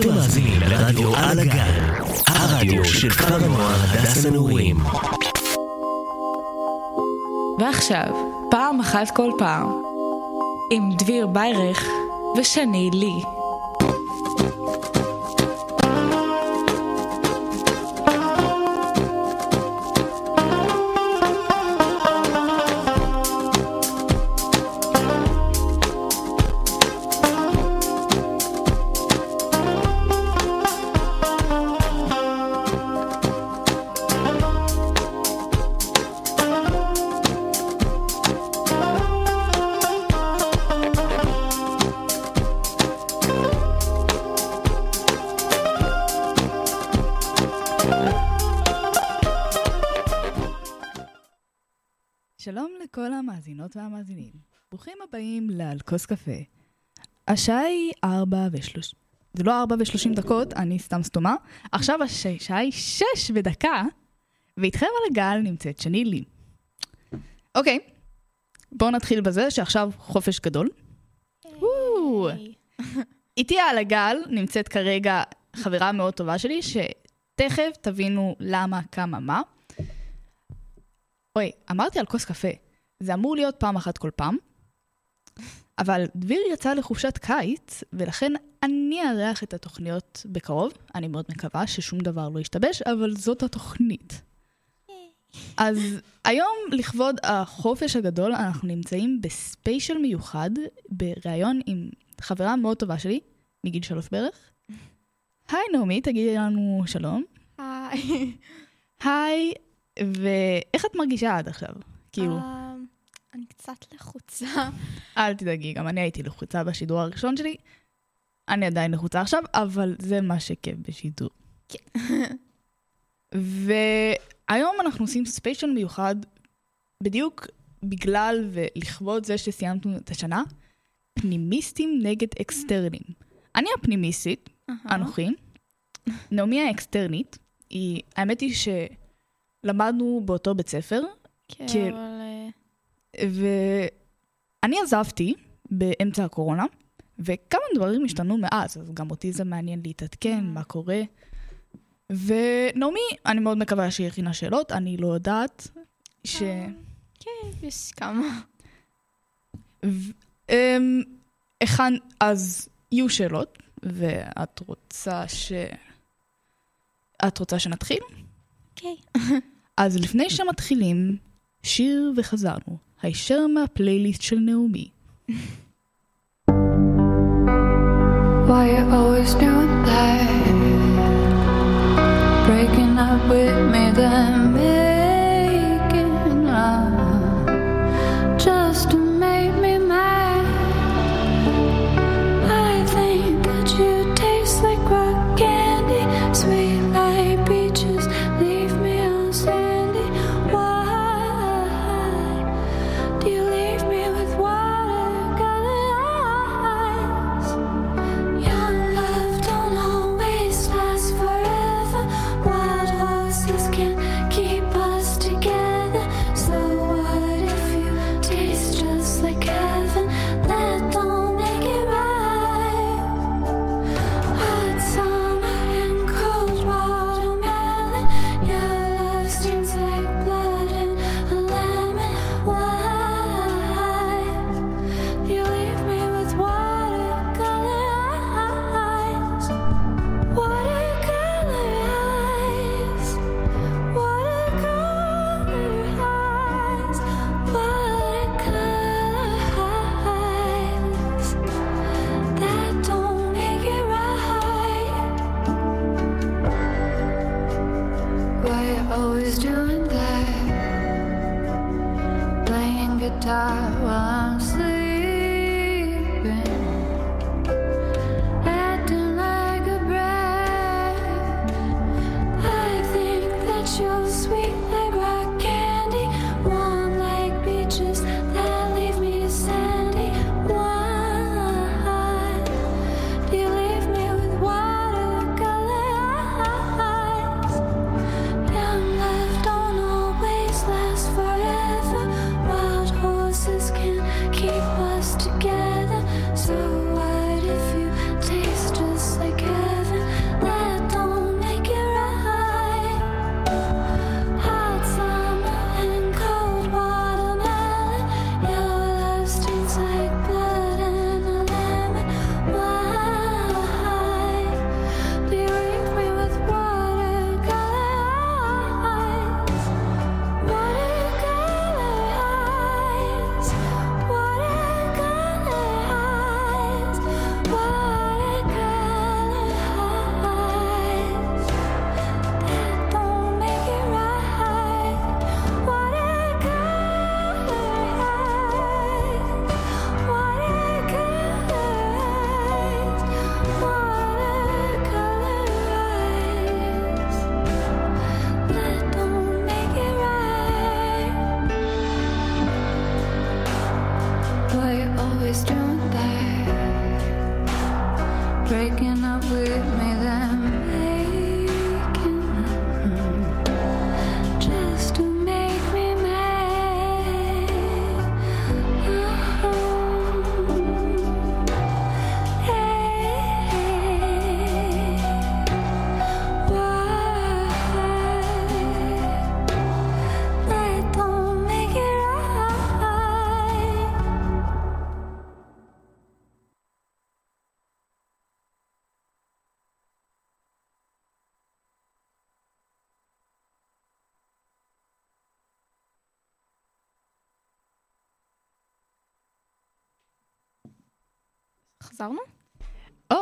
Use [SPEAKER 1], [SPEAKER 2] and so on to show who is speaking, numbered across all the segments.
[SPEAKER 1] אתם מאזינים לרדיו על הגל, הרדיו של כפר הנוער הדס הנעורים.
[SPEAKER 2] ועכשיו, פעם אחת כל פעם, עם דביר ביירך ושני לי.
[SPEAKER 3] ברוכים הבאים לעל כוס קפה. השעה היא ארבע ושלוש... זה לא ארבע ושלושים דקות, אני סתם סתומה. עכשיו הש- השעה היא שש ודקה, ואיתכם על הגל נמצאת שני לי. אוקיי, בואו נתחיל בזה שעכשיו חופש גדול. איתי על הגל נמצאת כרגע חברה מאוד טובה שלי, שתכף תבינו למה, כמה, מה. אוי, אמרתי על כוס קפה. זה אמור להיות פעם אחת כל פעם, אבל דביר יצא לחופשת קיץ, ולכן אני אארח את התוכניות בקרוב. אני מאוד מקווה ששום דבר לא ישתבש, אבל זאת התוכנית. אז היום, לכבוד החופש הגדול, אנחנו נמצאים בספיישל מיוחד, בריאיון עם חברה מאוד טובה שלי, מגיל שלוש בערך. היי נעמי, תגידי לנו שלום.
[SPEAKER 4] היי.
[SPEAKER 3] היי, ואיך את מרגישה עד עכשיו? כאילו,
[SPEAKER 4] אה, אני קצת לחוצה.
[SPEAKER 3] אל תדאגי, גם אני הייתי לחוצה בשידור הראשון שלי. אני עדיין לחוצה עכשיו, אבל זה מה שכיף בשידור.
[SPEAKER 4] כן.
[SPEAKER 3] והיום אנחנו עושים ספיישל מיוחד, בדיוק בגלל ולכבוד זה שסיימנו את השנה, פנימיסטים נגד אקסטרנים. אני הפנימיסטית, אנוכי. נעמי האקסטרנית, היא, האמת היא שלמדנו באותו בית ספר,
[SPEAKER 4] כן. אבל... אה,
[SPEAKER 3] ואני עזבתי באמצע הקורונה, וכמה דברים השתנו מאז, אז גם אותי זה מעניין להתעדכן, מה קורה. ונעמי, אני מאוד מקווה שהיא הכינה שאלות, אני לא יודעת ש...
[SPEAKER 4] כן, יש כמה.
[SPEAKER 3] ו- אמ, אז יהיו שאלות, ואת רוצה ש... את רוצה שנתחיל?
[SPEAKER 4] אוקיי.
[SPEAKER 3] אז לפני שמתחילים, שיר וחזרנו, הישר מהפלייליסט של נעמי.
[SPEAKER 5] Why you always doing that? Breaking up with me, then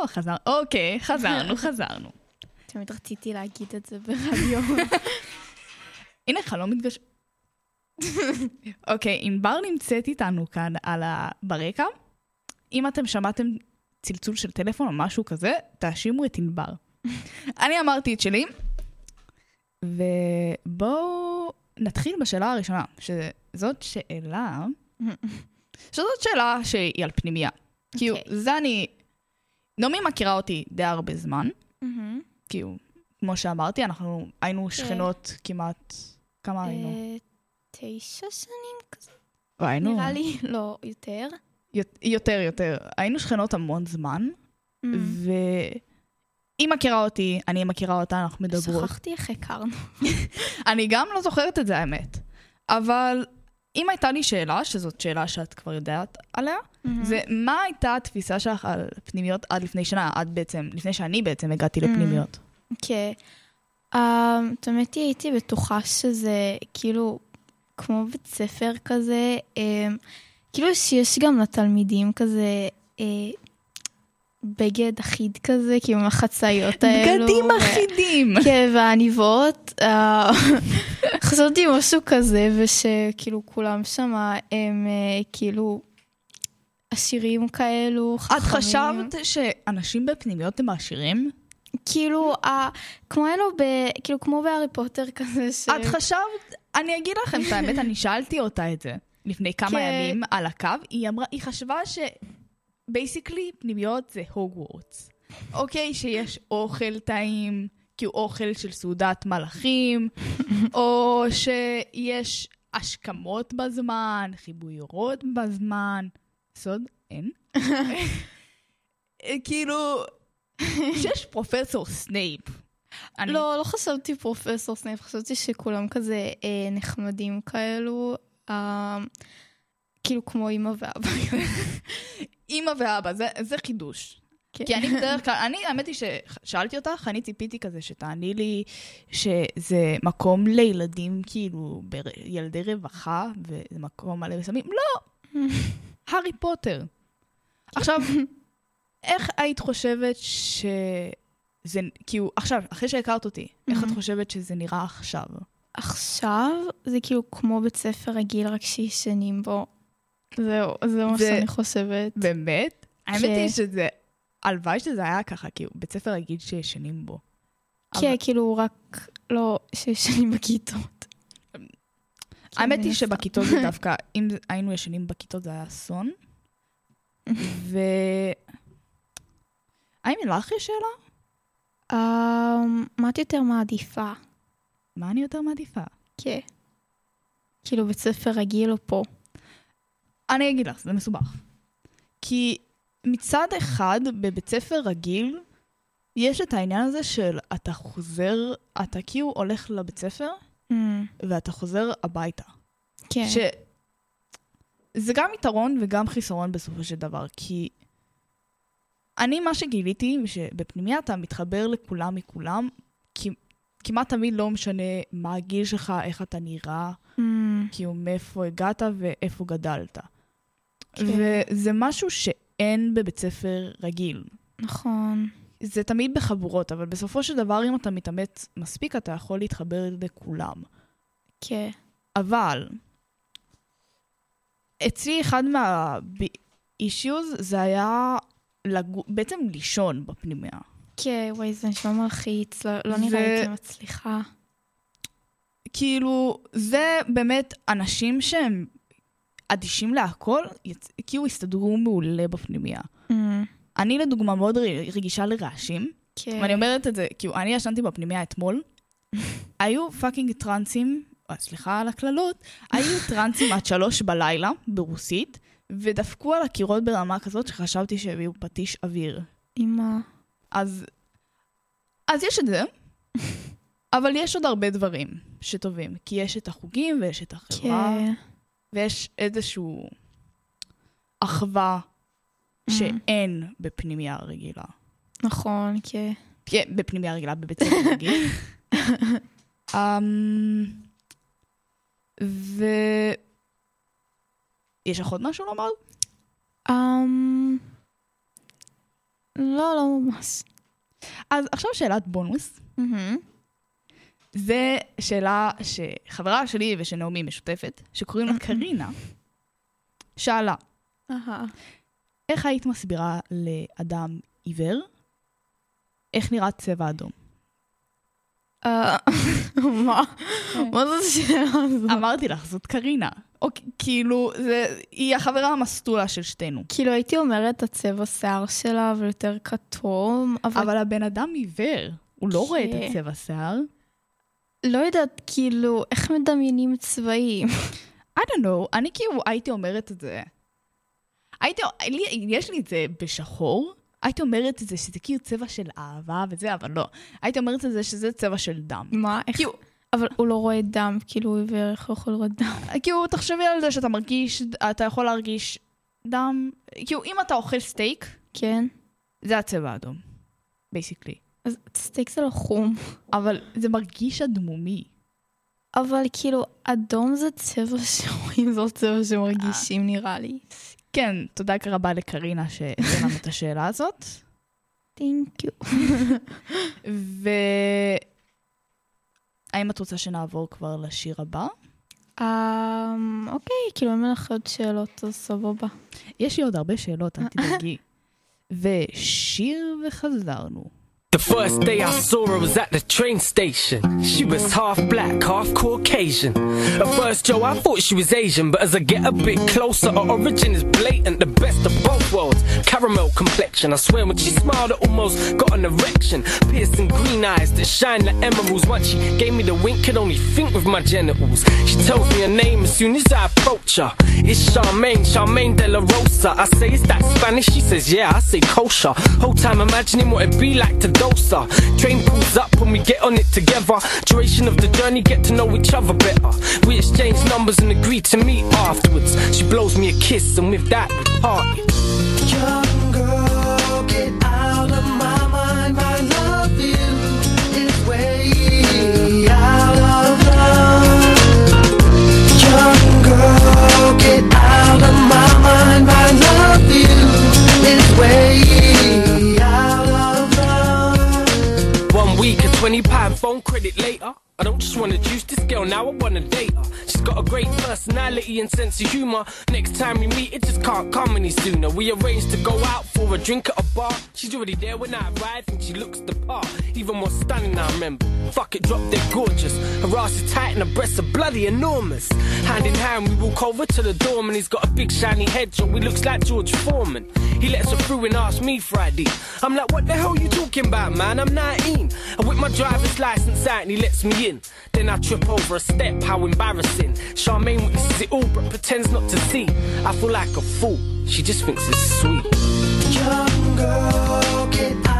[SPEAKER 3] חזר, אוקיי, חזרנו, חזרנו.
[SPEAKER 4] תמיד רציתי להגיד את זה ברדיו.
[SPEAKER 3] הנה חלום מתגשם. אוקיי, ענבר נמצאת איתנו כאן על ה... ברקע. אם אתם שמעתם צלצול של טלפון או משהו כזה, תאשימו את ענבר. אני אמרתי את שלי, ובואו נתחיל בשאלה הראשונה, שזאת שאלה, שזאת שאלה שהיא על פנימייה. כאילו,
[SPEAKER 4] אוקיי.
[SPEAKER 3] זה אני... נעמי מכירה אותי די הרבה זמן. כאילו, כמו שאמרתי, אנחנו היינו שכנות כמעט... כמה היינו?
[SPEAKER 4] אה, תשע שנים כזה,
[SPEAKER 3] היינו...
[SPEAKER 4] נראה לי, לא, יותר.
[SPEAKER 3] יות- יותר, יותר. היינו שכנות המון זמן,
[SPEAKER 4] Mm.
[SPEAKER 3] והיא מכירה אותי, אני מכירה אותה, אנחנו מדברות.
[SPEAKER 4] שכחתי איך הכרנו.
[SPEAKER 3] אני גם לא זוכרת את זה, האמת. אבל אם הייתה לי שאלה, שזאת שאלה שאת כבר יודעת עליה, זה מה הייתה התפיסה שלך על פנימיות עד לפני שנה, עד בעצם, לפני שאני בעצם הגעתי לפנימיות.
[SPEAKER 4] כן. את האמת היא, הייתי בטוחה שזה כאילו כמו בית ספר כזה, אמ, כאילו שיש גם לתלמידים כזה אה, בגד אחיד כזה, כאילו עם החצאיות האלו.
[SPEAKER 3] בגדים אחידים.
[SPEAKER 4] כן, והעניבות. אה, חשבתי משהו כזה, ושכאילו כולם שם הם אה, כאילו עשירים כאלו,
[SPEAKER 3] את
[SPEAKER 4] חכמים.
[SPEAKER 3] חשבת שאנשים בפנימיות הם עשירים?
[SPEAKER 4] כאילו, ה- כמו אלו, ב, כאילו כמו בהארי פוטר כזה, ש...
[SPEAKER 3] את חשבת, אני אגיד לכם את האמת, אני שאלתי אותה את זה לפני כמה
[SPEAKER 4] כן.
[SPEAKER 3] ימים על הקו, היא אמרה, היא חשבה שבייסיקלי פנימיות זה הוגוורטס. אוקיי, שיש אוכל טעים, כאילו אוכל של סעודת מלאכים, או שיש השכמות בזמן, כיבוי אורות בזמן. סוד? אין. כאילו, שיש פרופסור סנייפ. אני-
[SPEAKER 4] לא, לא חשבתי פרופסור סנייפ, חשבתי שכולם כזה אה, נחמדים כאלו, אה, כאילו כמו אימא ואבא.
[SPEAKER 3] אימא ואבא, זה, זה חידוש.
[SPEAKER 4] כן.
[SPEAKER 3] כי אני בדרך כלל, אני, האמת היא ששאלתי אותך, אני ציפיתי כזה שתעני לי שזה מקום לילדים, כאילו, ילדי רווחה, וזה מקום מלא בסמים. לא! הארי פוטר. עכשיו, איך היית חושבת שזה, כאילו, עכשיו, אחרי שהכרת אותי, איך את חושבת שזה נראה עכשיו?
[SPEAKER 4] עכשיו זה כאילו כמו בית ספר רגיל, רק שישנים בו. זהו, זה מה שאני חושבת.
[SPEAKER 3] באמת? האמת. היא שזה, הלוואי שזה היה ככה, כאילו, בית ספר רגיל שישנים בו.
[SPEAKER 4] כן, כאילו רק לא שישנים בכיתות.
[SPEAKER 3] האמת היא. שבכיתות זה דווקא, אם היינו ישנים בכיתות זה היה אסון. ו... האם לך יש שאלה?
[SPEAKER 4] אמ, מה את יותר מעדיפה?
[SPEAKER 3] מה אני יותר מעדיפה?
[SPEAKER 4] כן. כאילו בית ספר רגיל או פה?
[SPEAKER 3] אני אגיד לך, זה מסובך. כי מצד אחד, בבית ספר רגיל, יש את העניין הזה של אתה חוזר, אתה כאילו הולך לבית ספר,
[SPEAKER 4] אמ,
[SPEAKER 3] ואתה חוזר הביתה.
[SPEAKER 4] כן.
[SPEAKER 3] ש... זה גם יתרון וגם חיסרון בסופו של דבר, כי אני, מה שגיליתי, שבפנימיה אתה מתחבר לכולם מכולם, כי כמעט תמיד לא משנה מה הגיל שלך, איך אתה נראה,
[SPEAKER 4] אמ,
[SPEAKER 3] כאילו מאיפה הגעת ואיפה גדלת.
[SPEAKER 4] כן.
[SPEAKER 3] וזה משהו שאין בבית ספר רגיל.
[SPEAKER 4] נכון.
[SPEAKER 3] זה תמיד בחבורות, אבל בסופו של דבר, אם אתה מתאמץ מספיק, אתה יכול להתחבר לכולם.
[SPEAKER 4] כן.
[SPEAKER 3] אבל אצלי אחד מה-issues זה היה לגו... בעצם לישון בפנימיה.
[SPEAKER 4] כן, וואי, זה נשמע מלחיץ, לא לא נראה לי הייתי מצליחה.
[SPEAKER 3] כאילו, זה באמת אנשים שהם אדישים להכל, יצ... כאילו הסתדרו מעולה בפנימיה.
[SPEAKER 4] אמ,
[SPEAKER 3] אני לדוגמה מאוד רגישה לרעשים,
[SPEAKER 4] כן.
[SPEAKER 3] ואני אומרת את זה, כאילו, אני ישנתי בפנימיה אתמול, היו fucking טרנסים, אה, סליחה על הקללות, היו טרנסים עד שלוש בלילה, ברוסית, ודפקו על הקירות ברמה כזאת שחשבתי שהביאו פטיש אוויר.
[SPEAKER 4] אמא.
[SPEAKER 3] אז, אז יש את זה, אבל יש עוד הרבה דברים שטובים, כי יש את החוגים ויש את החברה,
[SPEAKER 4] כן.
[SPEAKER 3] ויש איזשהו אחווה שאין בפנימייה רגילה.
[SPEAKER 4] נכון, כן.
[SPEAKER 3] כן, בפנימייה רגילה, בבית ספר רגיל. אמ, ו... יש לך עוד משהו לומר?
[SPEAKER 4] אמ, לא, לא ממש.
[SPEAKER 3] אז עכשיו שאלת בונוס.
[SPEAKER 4] מהמם.
[SPEAKER 3] זה שאלה שחברה שלי ושל נעמי משותפת, שקוראים לה קרינה, שאלה. איך היית מסבירה לאדם עיוור איך נראה צבע אדום?
[SPEAKER 4] אה, מה? מה זאת השאלה הזאת?
[SPEAKER 3] אמרתי לך, זאת קרינה. או כאילו, זה, היא החברה המסטולה של שתינו.
[SPEAKER 4] כאילו הייתי אומרת הצבע שיער שלה ויותר כתום, אבל
[SPEAKER 3] אבל הבן אדם עיוור, הוא לא רואה את
[SPEAKER 4] כן.
[SPEAKER 3] הצבע שיער.
[SPEAKER 4] לא יודעת כאילו איך מדמיינים צבעים.
[SPEAKER 3] I don't know, אני כאילו הייתי אומרת את זה. הייתי, יש לי את זה בשחור, הייתי אומרת את זה שזה כאילו צבע של אהבה וזה, אבל לא. הייתי אומרת את זה שזה צבע של דם.
[SPEAKER 4] מה? איך?
[SPEAKER 3] כאילו,
[SPEAKER 4] אבל הוא לא רואה דם, כאילו הוא עיוור, איך הוא יכול לראות דם?
[SPEAKER 3] כאילו, תחשבי על זה שאתה מרגיש, אתה יכול להרגיש דם, כאילו, אם אתה אוכל סטייק,
[SPEAKER 4] כן.
[SPEAKER 3] זה הצבע האדום, basically.
[SPEAKER 4] אז סטייק זה לא חום.
[SPEAKER 3] אבל זה מרגיש אדמומי.
[SPEAKER 4] אבל כאילו, אדום זה צבע שרואים, זה צבע שמרגישים נראה לי.
[SPEAKER 3] כן, תודה רבה לקרינה שהביא לנו את השאלה הזאת.
[SPEAKER 4] תינק יו.
[SPEAKER 3] והאם את רוצה שנעבור כבר לשיר הבא?
[SPEAKER 4] אמ, אוקיי, כאילו אם אין לך עוד שאלות, אז סבבה.
[SPEAKER 3] יש לי עוד הרבה שאלות, אל תדאגי. ושיר וחזרנו.
[SPEAKER 6] The first day I saw her was at the train station. She was half black, half Caucasian. At first, Joe, I thought she was Asian, but as I get a bit closer, her origin is blatant, the best of both worlds. Caramel complexion, I swear when she smiled, I almost got an erection. Piercing green eyes that shine like emeralds. Once she gave me the wink, could only think with my genitals. She tells me her name as soon as I approach her. It's Charmaine, Charmaine de la Rosa. I say, is that Spanish? She says, yeah, I say kosher. Whole time imagining what it'd be like to Train pulls up when we get on it together. Duration of the journey, get to know each other better. We exchange numbers and agree to meet afterwards. She blows me a kiss, and with that, we.
[SPEAKER 7] Young girl, get out of my mind. My love you is way out of love. Young girl, get out of my mind. My love you is way
[SPEAKER 6] 20 pound phone credit later. I don't just wanna juice this girl now, I wanna date her. She's got a great personality and sense of humor. Next time we meet, it just can't come any sooner. We arranged to go out for a drink at a bar. She's already there when I arrive, and she looks the part. Even more stunning, I remember. Fuck it, drop dead gorgeous. Her ass is tight and her breasts are bloody enormous. Hand in hand, we walk over to the dorm, and he's got a big shiny head, so he looks like George Foreman. He lets her through and asks me for ID. I'm like, what the hell you talking about, man? I'm 19. I whip my driver's license out and he lets me in. Then I trip over a step, how embarrassing. Charmaine witnesses it all but pretends not to see. I feel like a fool. She just thinks it's sweet.
[SPEAKER 7] Young girl, get out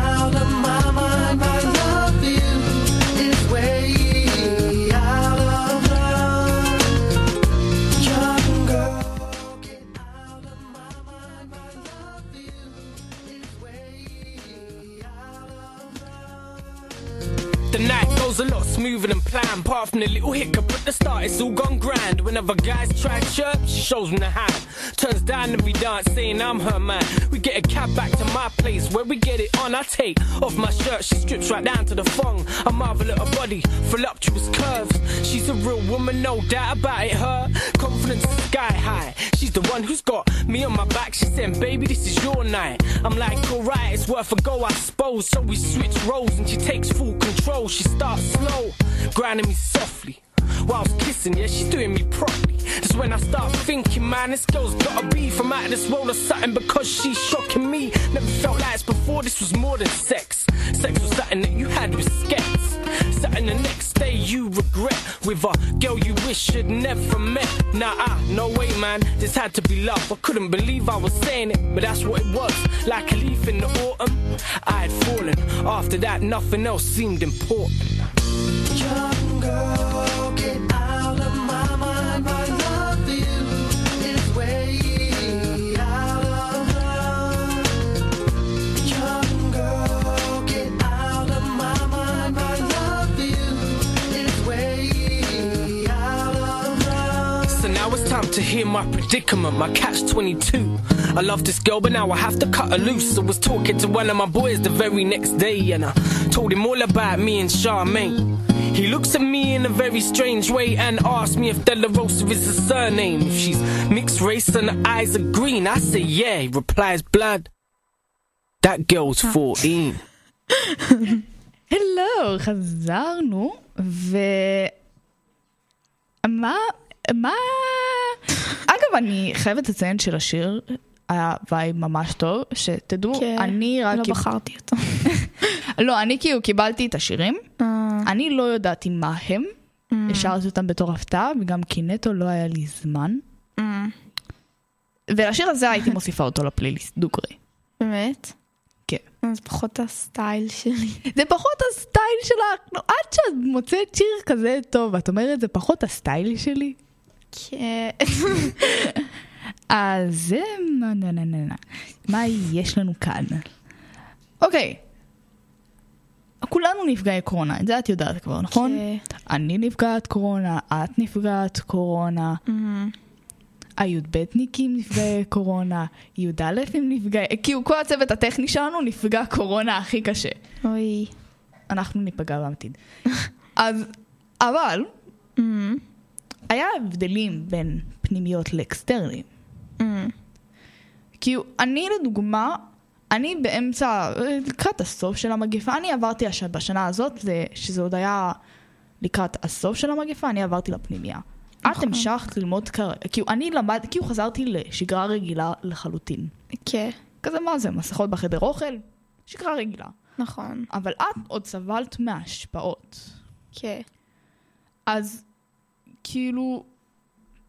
[SPEAKER 6] definitely. little hiccup with the it's all gone grand. Whenever guys try chirp, she shows me the hand. Turns down and we dance, saying I'm her man. We get a cab back to my place where we get it on. I take off my shirt, she strips right down to the thong. I marvel at her body, voluptuous curves. She's a real woman, no doubt about it. Her confidence is sky high. She's the one who's got me on my back. She said, Baby, this is your night. I'm like, Alright, it's worth a go, I suppose. So we switch roles and she takes full control. She starts slow, grinding me softly. Whilst kissing, yeah, she's doing me properly. That's when I start thinking, man, this girl's gotta be from out of this world or something because she's shocking me. Never felt like this before, this was more than sex. Sex was something that you had with skets. Something the next day you regret with a girl you wish you'd never met. Nah, ah, no way, man, this had to be love. I couldn't believe I was saying it, but that's what it was. Like a leaf in the autumn, I had fallen. After that, nothing else seemed important.
[SPEAKER 7] Young girl,
[SPEAKER 6] to to hear my predicament, my catch 22. I love this girl, but now I have to cut her loose. I was talking to one of my boys the very next day, and I told him all about me and Charmaine. He looks at me in a very strange way and asks me if Della Rosa is a surname. If she's mixed race and her eyes are green, I say yeah. He replies, blood. That girl's 14.
[SPEAKER 3] הלו, חזרנו, ו... מה... אני חייבת לציין שלשיר היה vibe ממש טוב, שתדעו,
[SPEAKER 4] כן,
[SPEAKER 3] אני רק...
[SPEAKER 4] לא
[SPEAKER 3] קיב-
[SPEAKER 4] בחרתי אותו.
[SPEAKER 3] לא, אני כאילו קיבלתי את השירים,
[SPEAKER 4] אה,
[SPEAKER 3] אני לא ידעתי מה הם,
[SPEAKER 4] Mm.
[SPEAKER 3] השארתי אותם בתור הפתעה, וגם כי נטו לא היה לי זמן.
[SPEAKER 4] אה,
[SPEAKER 3] ולשיר הזה הייתי מוסיפה אותו לפלייליסט, דוגרי.
[SPEAKER 4] באמת?
[SPEAKER 3] כן.
[SPEAKER 4] זה פחות הסטייל שלי.
[SPEAKER 3] זה פחות הסטייל שלך, עד שאת מוצאת שיר כזה טוב, את אומרת זה פחות הסטייל שלי?
[SPEAKER 4] כן.
[SPEAKER 3] אז. מה יש לנו כאן? אוקיי. כולנו נפגעי קורונה, את זה את יודעת כבר, נכון?
[SPEAKER 4] כן.
[SPEAKER 3] אני נפגעת קורונה, את נפגעת קורונה,
[SPEAKER 4] אמ,
[SPEAKER 3] הי"בניקים נפגעי קורונה, י"אים נפגעי... כאילו כל הצוות הטכני שלנו נפגע קורונה הכי קשה.
[SPEAKER 4] אוי.
[SPEAKER 3] אנחנו ניפגע בעתיד. אז, אבל,
[SPEAKER 4] אמ,
[SPEAKER 3] היה הבדלים בין פנימיות לאקסטרניים.
[SPEAKER 4] אמ,
[SPEAKER 3] כאילו, אני לדוגמה, אני באמצע, לקראת הסוף של המגפה, אני עברתי הש... בשנה הזאת, זה, שזה עוד היה לקראת הסוף של המגפה, אני עברתי לפנימייה. את
[SPEAKER 4] נכון.
[SPEAKER 3] המשכת ללמוד, כר... כאילו, אני למד, כאילו חזרתי לשגרה רגילה לחלוטין.
[SPEAKER 4] כן,
[SPEAKER 3] כזה מה זה, מסכות בחדר אוכל? שגרה רגילה.
[SPEAKER 4] נכון.
[SPEAKER 3] אבל את עוד סבלת מההשפעות.
[SPEAKER 4] כן.
[SPEAKER 3] אז כאילו,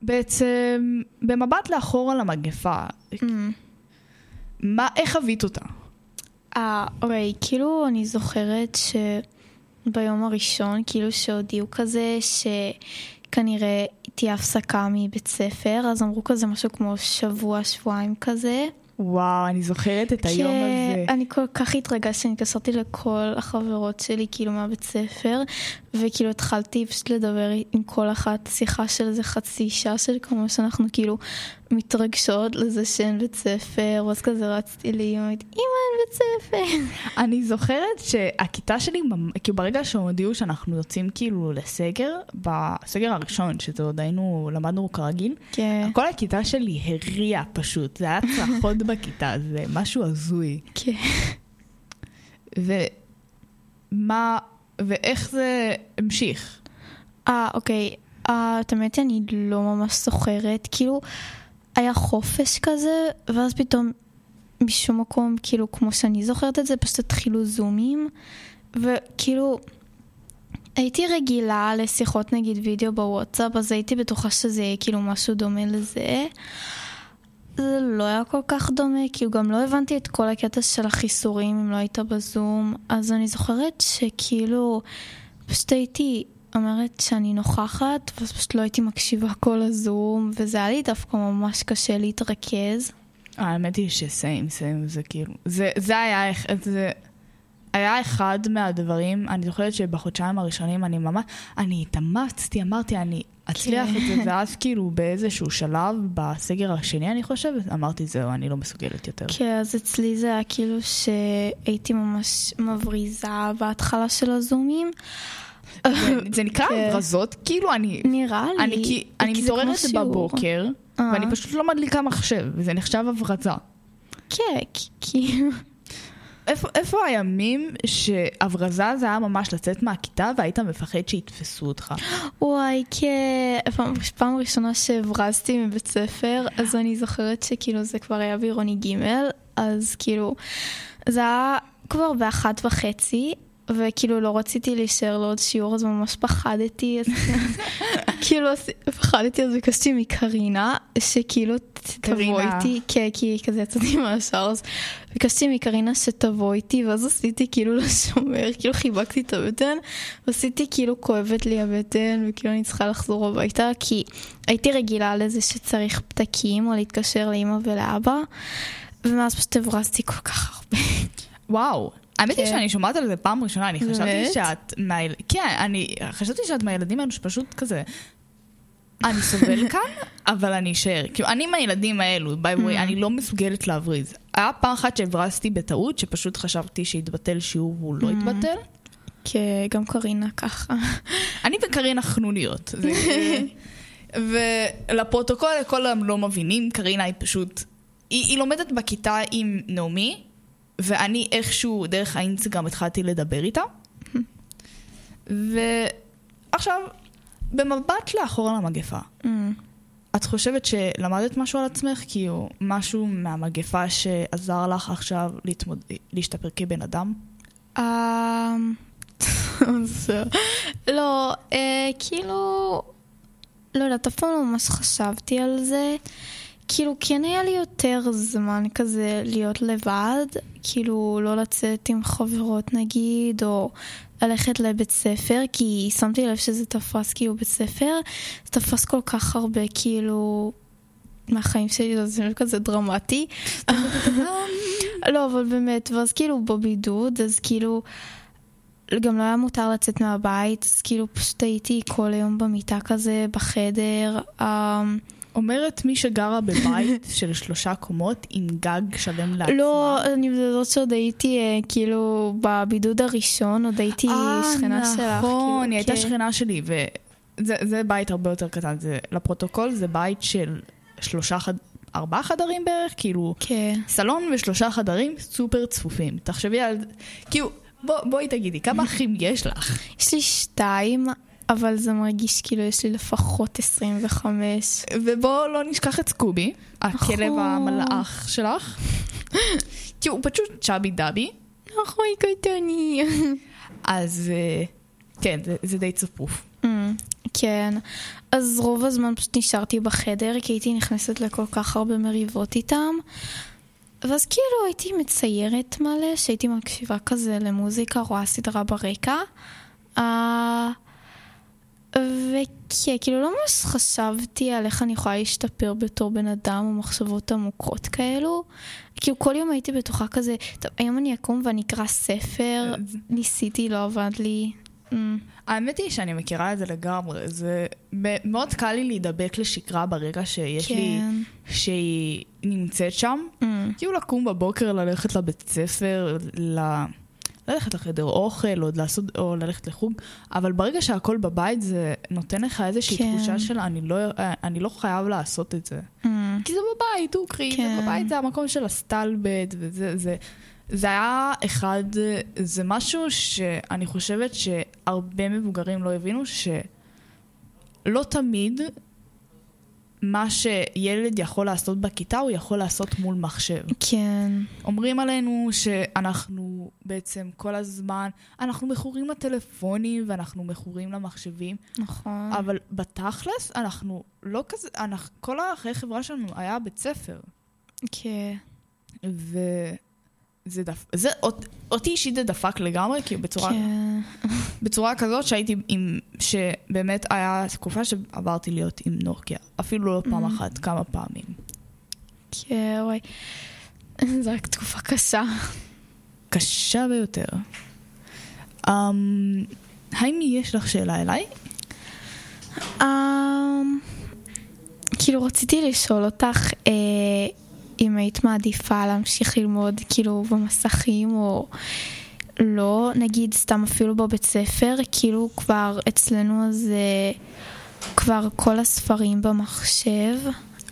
[SPEAKER 3] בעצם, במבט לאחור על המגפה,
[SPEAKER 4] אמ,
[SPEAKER 3] מה, איך חווית אותה?
[SPEAKER 4] אה, אוקיי, כאילו אני זוכרת שביום הראשון, כאילו שהודיעו כזה שכנראה תהיה הפסקה מבית ספר, אז אמרו כזה משהו כמו שבוע, שבועיים כזה.
[SPEAKER 3] וואו, אני זוכרת את היום הזה.
[SPEAKER 4] אני כל כך התרגשתי, אני התקשרתי לכל החברות שלי, כאילו, מהבית ספר, וכאילו התחלתי פשוט לדבר עם כל אחת שיחה של איזה חצי שעה של כמו שאנחנו כאילו מתרגשות לזה שאין בית ספר, ואז כזה רצתי לאמא, אמא אין בית ספר.
[SPEAKER 3] אני זוכרת שהכיתה שלי, כאילו ברגע שהודיעו שאנחנו יוצאים כאילו לסגר, בסגר הראשון, שזה עוד היינו, למדנו כרגיל,
[SPEAKER 4] כן,
[SPEAKER 3] כל הכיתה שלי הריעה פשוט, זה היה צרחות בכיתה, זה משהו הזוי.
[SPEAKER 4] כן.
[SPEAKER 3] ומה, ואיך זה המשיך?
[SPEAKER 4] אה, אוקיי. אה, את האמת, אני לא ממש זוכרת. כאילו, היה חופש כזה, ואז פתאום משום מקום, כאילו, כמו שאני זוכרת את זה, פשוט התחילו זומים, וכאילו, הייתי רגילה לשיחות נגיד וידאו בוואטסאפ, אז הייתי בטוחה שזה יהיה כאילו משהו דומה לזה. זה לא היה כל כך דומה, כי הוא גם לא הבנתי את כל הקטע של החיסורים אם לא היית בזום, אז אני זוכרת שכאילו, פשוט הייתי אומרת שאני נוכחת, ואז פשוט לא הייתי מקשיבה כל הזום, וזה היה לי דווקא ממש קשה להתרכז.
[SPEAKER 3] האמת היא שסיים, סיים, זה כאילו, זה, זה היה, אח- זה היה אחד מהדברים, אני זוכרת שבחודשיים הראשונים אני ממש, אני התאמצתי, אמרתי, אני אצליח
[SPEAKER 4] כן.
[SPEAKER 3] את זה, ואז כאילו באיזשהו שלב, בסגר השני אני חושבת, אמרתי, זהו, אני לא מסוגלת יותר.
[SPEAKER 4] כן, אז אצלי זה היה כאילו שהייתי ממש מבריזה בהתחלה של הזומים.
[SPEAKER 3] זה, נקרא
[SPEAKER 4] כן.
[SPEAKER 3] הברזות, כאילו אני,
[SPEAKER 4] נראה לי.
[SPEAKER 3] אני, מתעוררת. בבוקר,
[SPEAKER 4] אה.
[SPEAKER 3] ואני פשוט לא מדליקה מחשב, וזה נחשב הברזה.
[SPEAKER 4] כן, כאילו...
[SPEAKER 3] איפה, איפה הימים שהברזה זה היה ממש לצאת מהכיתה והיית מפחד שיתפסו אותך?
[SPEAKER 4] וואי, כן. פעם, פעם ראשונה שהברזתי מבית ספר, אז אני זוכרת שכאילו זה כבר היה בעירוני ג', אז כאילו, זה היה כבר באחת וחצי, וכאילו לא רציתי להישאר לעוד שיעור, אז ממש פחדתי, אז כאילו פחדתי, אז ביקשתי מקרינה, שכאילו תבוא. איתי, כן, כי כזה יצאתי מהשאר, אז ביקשתי מקרינה שתבוא איתי, ואז עשיתי כאילו לשומר, כאילו חיבקתי את הבטן, ועשיתי כאילו כואבת לי הבטן, וכאילו אני צריכה לחזור הביתה, כי הייתי רגילה לזה שצריך פתקים, או להתקשר לאמא ולאבא, ומאז פשוט הברזתי כל כך הרבה.
[SPEAKER 3] וואו. האמת היא
[SPEAKER 4] כן.
[SPEAKER 3] שאני שומעת על זה פעם ראשונה, אני חשבתי? שאת... מהיל... כן, אני חשבתי שאת מהילדים האלו שפשוט כזה... אני סובל כאן, אבל אני אשאר. כאילו, אני מהילדים האלו, by the way, אני לא מסוגלת להבריז. היה פעם אחת שהברזתי בטעות, שפשוט חשבתי שהתבטל שיעור והוא לא התבטל.
[SPEAKER 4] כן, גם קרינה ככה.
[SPEAKER 3] אני וקרינה חנוניות. ולפרוטוקול, לכל העם לא מבינים, קרינה היא פשוט... היא, היא לומדת בכיתה עם נעמי, ואני איכשהו דרך האינסטגרם התחלתי לדבר איתה. ועכשיו, במבט לאחור על המגפה,
[SPEAKER 4] Mm.
[SPEAKER 3] את חושבת שלמדת משהו על עצמך? כאילו, משהו מהמגפה שעזר לך עכשיו להתמוד... להשתפר כבן אדם?
[SPEAKER 4] אמ, לא, אה, כאילו, לא יודעת, אף פעם לא ממש חשבתי על זה. כאילו, כן היה לי יותר זמן כזה להיות לבד, כאילו, לא לצאת עם חברות נגיד, או ללכת לבית ספר, כי שמתי לב שזה תפס כאילו בית ספר, זה תפס כל כך הרבה, כאילו, מהחיים שלי, זה כזה דרמטי. לא, אבל באמת, ואז כאילו בבידוד, אז כאילו, גם לא היה מותר לצאת מהבית, אז כאילו פשוט הייתי כל היום במיטה כזה, בחדר. אמ,
[SPEAKER 3] אומרת מי שגרה בבית של שלושה קומות עם גג שלם לעצמה.
[SPEAKER 4] לא, אני מדברת שעוד הייתי אה, כאילו בבידוד הראשון, עוד הייתי שכנה שלך.
[SPEAKER 3] אה, נכון,
[SPEAKER 4] כאילו,
[SPEAKER 3] היא הייתה
[SPEAKER 4] כן.
[SPEAKER 3] שכנה שלי, וזה זה בית הרבה יותר קטן. זה, לפרוטוקול זה בית של שלושה חד... ארבעה חדרים בערך, כאילו,
[SPEAKER 4] כן.
[SPEAKER 3] סלון ושלושה חדרים סופר צפופים. תחשבי על... כאילו, בוא, בואי תגידי, כמה אחים יש לך?
[SPEAKER 4] יש לי שתיים, אבל זה מרגיש כאילו יש לי לפחות 25.
[SPEAKER 3] ובואו לא נשכח את סקובי, הכלב
[SPEAKER 4] נכון.
[SPEAKER 3] המלאך שלך. כי הוא פשוט צ'אבי דאבי,
[SPEAKER 4] נכון, קטני.
[SPEAKER 3] אז אה, כן, זה, זה די צפוף.
[SPEAKER 4] Mm, כן, אז רוב הזמן פשוט נשארתי בחדר, כי הייתי נכנסת לכל כך הרבה מריבות איתם. ואז כאילו הייתי מציירת מלא, שהייתי מקשיבה כזה למוזיקה, רואה סדרה ברקע. אה, וכן, כאילו לא ממש חשבתי על איך אני יכולה להשתפר בתור בן אדם או מחשבות עמוקות כאלו. כאילו כל יום הייתי בטוחה כזה, טוב, היום אני אקום ואני אקרא ספר, ניסיתי, לא עבד לי. Mm.
[SPEAKER 3] האמת היא שאני מכירה את זה לגמרי, זה מאוד קל לי להידבק לשקרה ברגע שיש לי,
[SPEAKER 4] כן.
[SPEAKER 3] שהיא נמצאת שם.
[SPEAKER 4] Mm.
[SPEAKER 3] כאילו לקום בבוקר, ללכת לבית ספר, ל... ללכת לחדר אוכל, או, לעשות, או ללכת לחוג, אבל ברגע שהכל בבית זה נותן לך איזושהי
[SPEAKER 4] כן.
[SPEAKER 3] תחושה של אני לא, אני לא חייב לעשות את זה.
[SPEAKER 4] Mm.
[SPEAKER 3] כי זה בבית, הוא קריא,
[SPEAKER 4] כן.
[SPEAKER 3] זה בבית, זה המקום של הסטלבט, וזה, זה, זה היה אחד, זה משהו שאני חושבת שהרבה מבוגרים לא הבינו, שלא תמיד מה שילד יכול לעשות בכיתה, הוא יכול לעשות מול מחשב.
[SPEAKER 4] כן.
[SPEAKER 3] אומרים עלינו שאנחנו בעצם כל הזמן, אנחנו מכורים לטלפונים ואנחנו מכורים למחשבים,
[SPEAKER 4] נכון.
[SPEAKER 3] אבל בתכלס אנחנו לא כזה, אנחנו, כל החיי חברה שלנו היה בית ספר.
[SPEAKER 4] כן.
[SPEAKER 3] וזה דפ... זה, אות- אותי אישית זה דפק לגמרי, כי בצורה,
[SPEAKER 4] כן.
[SPEAKER 3] בצורה כזאת שהייתי עם, שבאמת היה תקופה שעברתי להיות עם נוקיה. אפילו לא פעם
[SPEAKER 4] Mm.
[SPEAKER 3] אחת, כמה פעמים.
[SPEAKER 4] כן, וואי. זו רק תקופה קשה.
[SPEAKER 3] קשה ביותר. Um, האם יש לך שאלה אליי?
[SPEAKER 4] אמ, כאילו רציתי לשאול אותך אה, אם היית מעדיפה להמשיך ללמוד כאילו במסכים או לא, נגיד סתם אפילו בבית ספר, כאילו כבר אצלנו אז אה, כבר כל הספרים במחשב.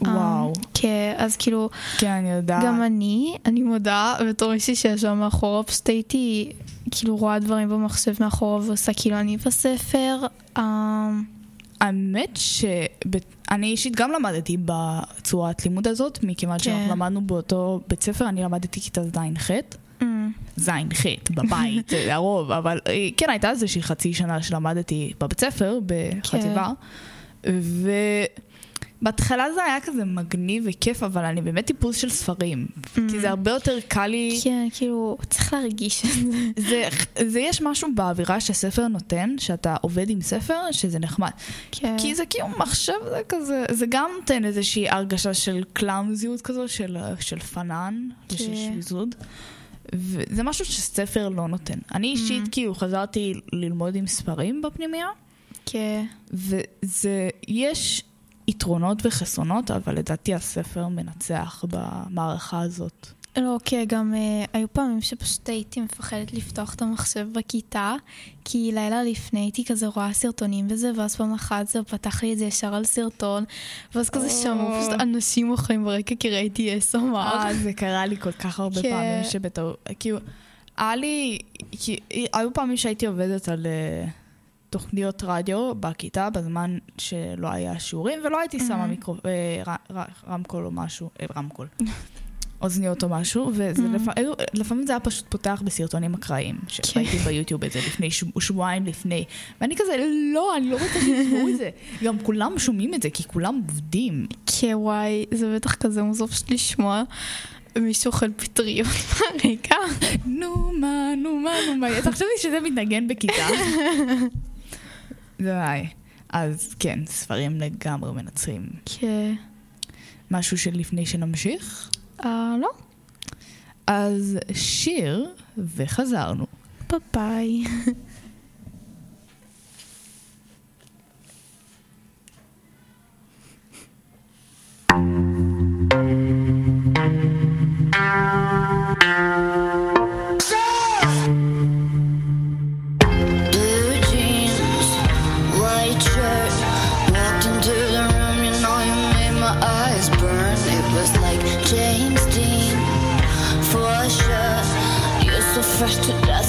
[SPEAKER 3] וואו.
[SPEAKER 4] אמ, כן, אז כאילו
[SPEAKER 3] כן, אני יודעת.
[SPEAKER 4] גם אני, אני מודה, בתור מישהי שישבה מאחורה, פשוט הייתי כאילו רואה דברים במחשב מאחורה ועושה כאילו אני בספר. אמ,
[SPEAKER 3] האמת שאני אישית גם למדתי בצורת לימוד הזאת, מכיוון
[SPEAKER 4] כן.
[SPEAKER 3] שאנחנו למדנו באותו בית ספר, אני למדתי כיתה ז'-ח'.
[SPEAKER 4] אמ,
[SPEAKER 3] ז'-ח' בבית, הרוב, אבל אה, כן, הייתה איזושהי חצי שנה שלמדתי בבית ספר, בחטיבה, ובהתחלה זה היה כזה מגניב וכיף, אבל אני באמת טיפוס של ספרים, כי זה הרבה יותר קל לי,
[SPEAKER 4] כן, כאילו, צריך להרגיש את זה.
[SPEAKER 3] זה, זה יש משהו באווירה שספר נותן, שאתה עובד עם ספר, שזה נחמד.
[SPEAKER 4] כן.
[SPEAKER 3] כי זה כאילו מחשב זה כזה, זה גם נותן איזושהי הרגשה של קלאמזיות כזו, של, של פנן, ושל
[SPEAKER 4] כן.
[SPEAKER 3] שביזוד. וזה משהו שספר לא נותן. אני אישית כאילו חזרתי ללמוד עם ספרים בפנימייה,
[SPEAKER 4] כן.
[SPEAKER 3] וזה, יש יתרונות וחסרונות, אבל לדעתי הספר מנצח במערכה הזאת.
[SPEAKER 4] לא, כי גם אה, היו פעמים שפשוט הייתי מפחדת לפתוח את המחשב בכיתה, כי לילה לפני הייתי כזה רואה סרטונים וזה, ואז פעם אחת זה פתח לי את זה ישר על סרטון, ואז כזה שמעו פשוט אנשים אוכלים ברקע כי ראיתי SMR.
[SPEAKER 3] אה, זה קרה לי כל כך הרבה
[SPEAKER 4] כן.
[SPEAKER 3] פעמים שבטעות, כאילו, היה לי, כי, אה, היו פעמים שהייתי עובדת על... Uh... תוכניות רדיו בכיתה בזמן שלא היה שיעורים, ולא הייתי שמה מיקרו, אה, ר, ר, רמקול או משהו, אה, רמקול, אוזניות או משהו, ולפעמים זה היה פשוט פותח בסרטונים אקראיים, כן. שראיתי ביוטיוב את זה לפני שבועיים לפני, ואני כזה, לא, אני לא רוצה שישמעו את זה. גם כולם שומעים את זה, כי כולם עובדים.
[SPEAKER 4] כן, וואי, זה בטח כזה מוזר לשמוע. מישהו אוכל פטריות ברקע.
[SPEAKER 3] נו מה, נו מה, נו מה. אתה חושב שזה מתנגן בכיתה. וואי. אז כן, ספרים לגמרי מנצחים.
[SPEAKER 4] כן.
[SPEAKER 3] משהו שלפני שנמשיך?
[SPEAKER 4] אה, uh, לא.
[SPEAKER 3] אז שיר, וחזרנו.
[SPEAKER 4] ביי.
[SPEAKER 8] thank you It was like James Dean, for sure. You're so fresh to death.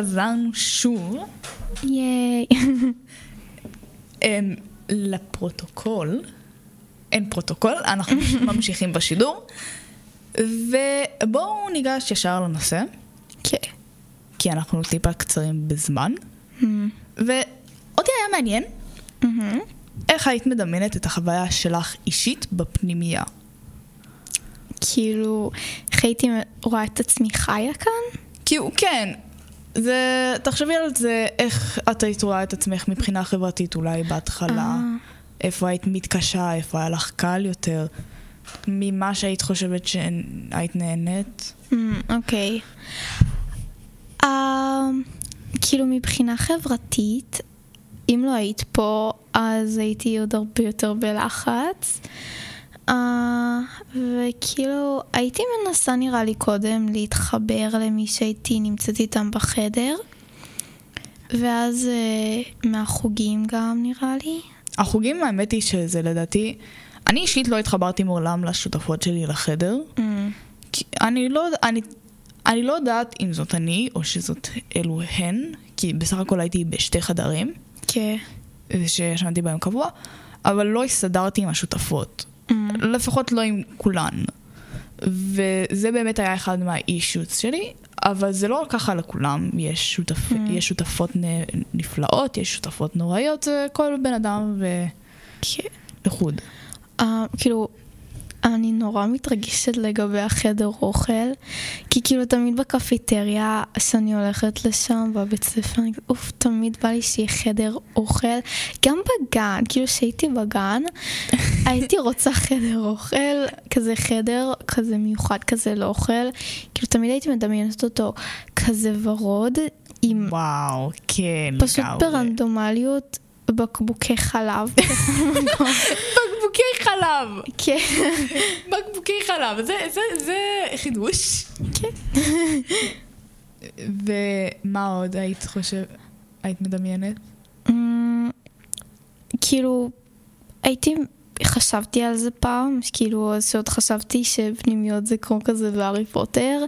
[SPEAKER 3] חזרנו שוב.
[SPEAKER 4] ייי.
[SPEAKER 3] לפרוטוקול, אין פרוטוקול, אנחנו ממשיכים בשידור, ובואו ניגש ישר לנושא.
[SPEAKER 4] כן.
[SPEAKER 3] כי אנחנו טיפה קצרים בזמן.
[SPEAKER 4] Mm-hmm.
[SPEAKER 3] ואותי היה מעניין,
[SPEAKER 4] mm-hmm.
[SPEAKER 3] איך היית מדמיינת את החוויה שלך אישית בפנימייה?
[SPEAKER 4] כאילו, איך הייתי רואה את עצמי חיה כאן?
[SPEAKER 3] כאילו, כן, זה, תחשבי על זה, איך את היית רואה את עצמך מבחינה חברתית אולי בהתחלה.
[SPEAKER 4] אה.
[SPEAKER 3] איפה היית מתקשה, איפה היה לך קל יותר, ממה שהיית חושבת שהיית נהנית.
[SPEAKER 4] אמ, אוקיי. אמ, כאילו מבחינה חברתית, אם לא היית פה, אז הייתי עוד הרבה יותר בלחץ. אה, וכאילו, הייתי מנסה נראה לי קודם להתחבר למי שהייתי נמצאת איתם בחדר. ואז אה, מהחוגים גם נראה לי.
[SPEAKER 3] החוגים, האמת היא שזה לדעתי, אני אישית לא התחברתי מעולם לשותפות שלי לחדר. כי אני לא, אני, אני לא יודעת אם זאת אני או שזאת אלו הן, כי בסך הכל הייתי בשתי חדרים,
[SPEAKER 4] כן.
[SPEAKER 3] שישנתי בהם קבוע, אבל לא הסתדרתי עם השותפות.
[SPEAKER 4] אמ,
[SPEAKER 3] לפחות לא עם כולן. וזה באמת היה אחד מהאישוץ שלי, אבל זה לא ככה לכולם, יש, שותפ...
[SPEAKER 4] Mm.
[SPEAKER 3] יש שותפות. נפלאות, יש שותפות נוראיות, זה כל בן אדם
[SPEAKER 4] כן.
[SPEAKER 3] ולחוד.
[SPEAKER 4] אה, כאילו, אני נורא מתרגשת לגבי החדר אוכל, כי כאילו תמיד בקפיטריה, כשאני הולכת לשם בבית ספר, אוף, תמיד בא לי שיהיה חדר אוכל. גם בגן, כאילו כשהייתי בגן, הייתי רוצה חדר אוכל, כזה חדר כזה מיוחד כזה לאוכל, כאילו תמיד הייתי מדמיינת אותו כזה ורוד, עם
[SPEAKER 3] וואו, כן,
[SPEAKER 4] פשוט
[SPEAKER 3] לגמרי.
[SPEAKER 4] ברנדומליות בקבוקי חלב.
[SPEAKER 3] בקבוקי חלב!
[SPEAKER 4] כן.
[SPEAKER 3] בקבוקי חלב, זה, זה, זה חידוש.
[SPEAKER 4] כן.
[SPEAKER 3] ומה עוד היית חושב, היית מדמיינת?
[SPEAKER 4] אמ, כאילו, הייתי, חשבתי על זה פעם, כאילו, אז שעוד חשבתי שפנימיות זה כמו כזה בהארי פוטר,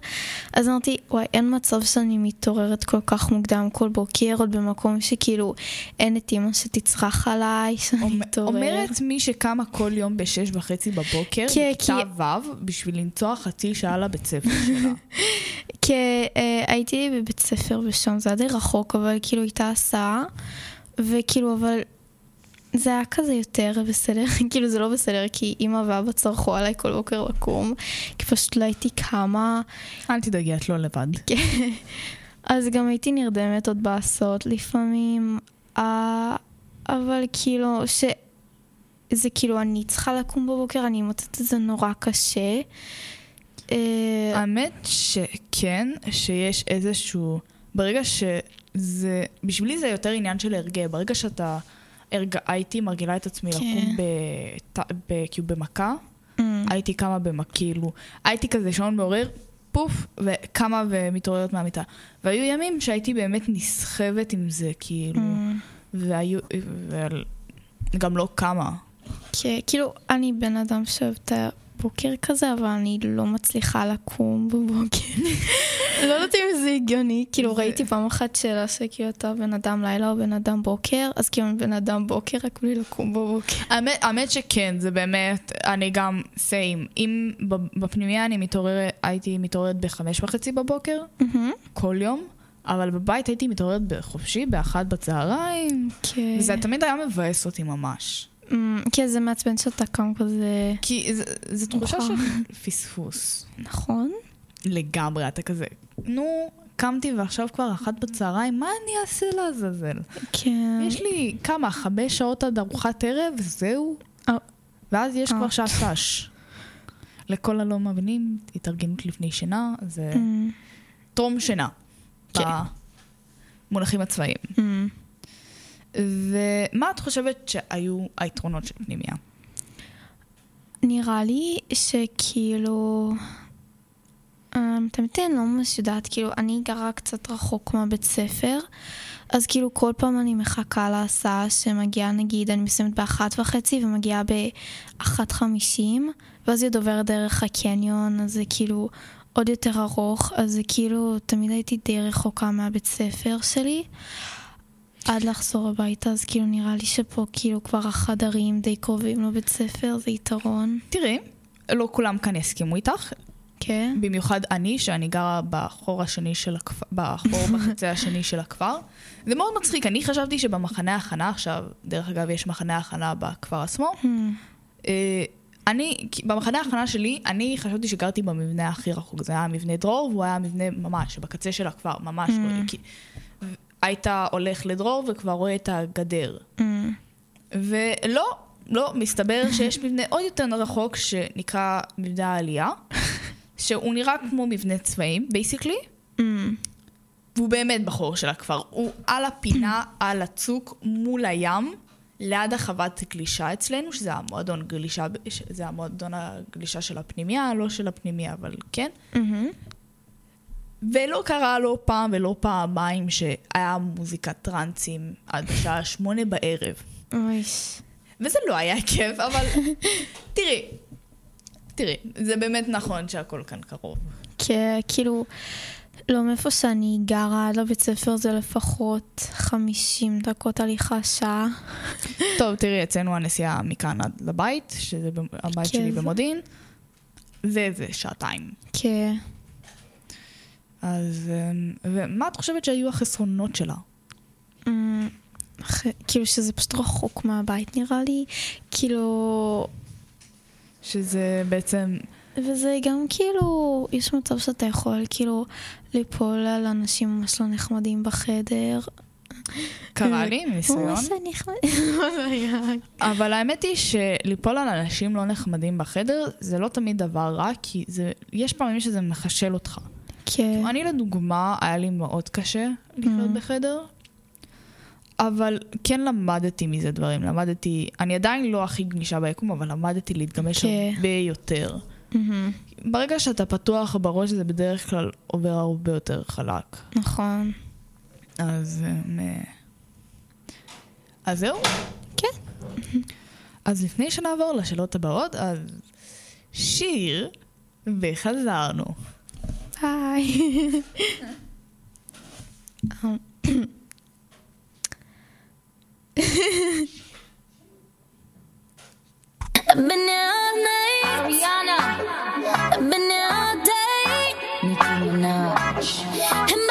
[SPEAKER 4] אז אמרתי, וואי, אין מצב שאני מתעוררת כל כך מוקדם כל בוקר, עוד במקום שכאילו אין את אימא שתצרח עליי, שאני אתעורר.
[SPEAKER 3] אומרת מי שקמה כל יום בשש וחצי בבוקר,
[SPEAKER 4] כן,
[SPEAKER 3] בכיתה
[SPEAKER 4] כי-
[SPEAKER 3] ו', בשביל למצוא חצי שעה לבית ספר שלה.
[SPEAKER 4] כי אה, הייתי בבית ספר ושם, זה היה די רחוק, אבל כאילו הייתה הסעה, וכאילו, אבל זה היה כזה יותר בסדר, כאילו זה לא בסדר, כי אמא ואבא צרחו עליי כל בוקר לקום, כי פשוט לא הייתי קמה,
[SPEAKER 3] אל תדאגי, את לא לבד.
[SPEAKER 4] אז גם הייתי נרדמת עוד בהסעות לפעמים, אה, אבל כאילו, ש... זה כאילו, אני צריכה לקום בבוקר, אני מוצאת את זה נורא קשה. אה,
[SPEAKER 3] האמת שכן, שיש איזשהו... ברגע שזה... בשבילי זה יותר עניין של הרגל. ברגע שאתה... הרג... הייתי מרגילה את עצמי
[SPEAKER 4] כן.
[SPEAKER 3] לקום ב... ת- ב... כאילו במכה,
[SPEAKER 4] אמ,
[SPEAKER 3] הייתי קמה במכה, כאילו... הייתי כזה שעון מעורר, פוף, וקמה ומתעוררת מהמיטה. והיו ימים שהייתי באמת נסחבת עם זה, כאילו...
[SPEAKER 4] אמ,
[SPEAKER 3] והיו... וגם לא קמה.
[SPEAKER 4] כן, כאילו, אני בן אדם שאוהב את הבוקר כזה, אבל אני לא מצליחה לקום בבוקר. לא יודעת אם זה הגיוני, כאילו ראיתי פעם אחת שאלה שכאילו אתה בן אדם לילה או בן אדם בוקר, אז כאילו אני בן אדם בוקר, רק בלי לקום בבוקר.
[SPEAKER 3] האמת, שכן, זה באמת, אני גם סיים. אם ב- בפנימייה אני מתעוררת, הייתי מתעוררת בחמש וחצי בבוקר. כל יום, אבל בבית הייתי מתעוררת בחופשי, באחת בצהריים,
[SPEAKER 4] כן.
[SPEAKER 3] וזה תמיד היה מבאס אותי ממש.
[SPEAKER 4] אמ, כן, זה מעצבן שאתה קם כזה,
[SPEAKER 3] כי זה- תחושה
[SPEAKER 4] מאוחר.
[SPEAKER 3] של פספוס.
[SPEAKER 4] נכון?
[SPEAKER 3] לגמרי, אתה כזה, נו, קמתי ועכשיו כבר אחת בצהריים, מה אני אעשה לעזאזל?
[SPEAKER 4] כן.
[SPEAKER 3] יש לי כמה, חמש שעות עד ארוחת ערב, וזהו.
[SPEAKER 4] אה.
[SPEAKER 3] ואז יש
[SPEAKER 4] אה.
[SPEAKER 3] כבר שעת ת"ש. לכל הלא מאמינים, התארגנות לפני שינה, זה
[SPEAKER 4] אמ,
[SPEAKER 3] טרום שינה.
[SPEAKER 4] כן.
[SPEAKER 3] במונחים הצבאיים.
[SPEAKER 4] אמ.
[SPEAKER 3] ומה את חושבת שהיו היתרונות של פנימייה?
[SPEAKER 4] נראה לי שכאילו... אמ, את האמת אני לא ממש יודעת, כאילו, אני גרה קצת רחוק מהבית ספר, אז כאילו כל פעם אני מחכה להסעה שמגיעה, נגיד, אני מסיימת באחת וחצי ומגיעה באחת חמישים, ואז היא עוד עוברת דרך הקניון, אז זה כאילו עוד יותר ארוך, אז זה כאילו, תמיד הייתי די רחוקה מהבית ספר שלי. עד לחזור הביתה, אז כאילו נראה לי שפה כאילו כבר החדרים די קרובים לבית ספר, זה יתרון.
[SPEAKER 3] תראי, לא כולם כאן יסכימו איתך,
[SPEAKER 4] כן.
[SPEAKER 3] במיוחד אני, שאני גרה בחור השני של הכפר, בחור בקצה השני של הכפר. זה מאוד מצחיק, אני חשבתי שבמחנה ההכנה עכשיו, דרך אגב, יש מחנה הכנה בכפר עצמו. אה, אני, במחנה ההכנה שלי, אני חשבתי שגרתי במבנה הכי רחוק. זה היה מבנה דרור, והוא היה מבנה ממש, בקצה של הכפר, ממש. כי היית הולך לדרור וכבר רואה את הגדר. ולא, לא, מסתבר שיש מבנה עוד יותר רחוק שנקרא מבנה העלייה, שהוא נראה כמו מבנה צבעים, basically, והוא באמת בחור של הכפר. הוא על הפינה, על הצוק, מול הים, ליד החוות גלישה אצלנו, שזה המועדון גלישה, זה המועדון הגלישה של הפנימייה, לא של הפנימייה, אבל כן. ולא קרה לא פעם ולא פעמיים שהיה מוזיקת טרנסים עד השעה שמונה בערב.
[SPEAKER 4] אוי.
[SPEAKER 3] וזה לא היה כיף, אבל תראי, תראי, זה באמת נכון שהכל כאן קרוב.
[SPEAKER 4] כן, כאילו, לא, מאיפה שאני גרה עד לבית ספר זה לפחות 50 דקות הליכה שעה.
[SPEAKER 3] טוב, תראי, אצלנו הנסיעה מכאן עד לבית, שזה הבית
[SPEAKER 4] כן,
[SPEAKER 3] שלי
[SPEAKER 4] זה-
[SPEAKER 3] במודיעין, זה זה שעתיים.
[SPEAKER 4] כן.
[SPEAKER 3] אז, אמ, ומה את חושבת שהיו החסרונות שלה?
[SPEAKER 4] אמ, כאילו שזה פשוט רחוק מהבית נראה לי. כאילו,
[SPEAKER 3] שזה בעצם,
[SPEAKER 4] וזה גם כאילו, יש מצב שאתה יכול כאילו ליפול על אנשים ממש לא נחמדים בחדר.
[SPEAKER 3] קרה לי מניסיון,
[SPEAKER 4] ממש לא נחמד.
[SPEAKER 3] אבל האמת היא שליפול על אנשים לא נחמדים בחדר, זה לא תמיד דבר רע, כי זה, יש פעמים שזה מחשל אותך.
[SPEAKER 4] כן.
[SPEAKER 3] אני לדוגמה, היה לי מאוד קשה לחיות
[SPEAKER 4] Mm.
[SPEAKER 3] בחדר, אבל כן למדתי מזה דברים. למדתי, אני עדיין לא הכי גמישה ביקום, אבל למדתי להתגמש
[SPEAKER 4] כן.
[SPEAKER 3] הרבה יותר.
[SPEAKER 4] מהמם.
[SPEAKER 3] ברגע שאתה פתוח בראש, זה בדרך כלל עובר הרבה יותר חלק.
[SPEAKER 4] נכון.
[SPEAKER 3] אז... אה, אז זהו.
[SPEAKER 4] כן.
[SPEAKER 3] אז לפני שנעבור לשאלות הבאות, אז שיר, וחזרנו.
[SPEAKER 4] Hi. um.
[SPEAKER 5] I've been all night, Ariana. I've been all day, Nicki Minaj.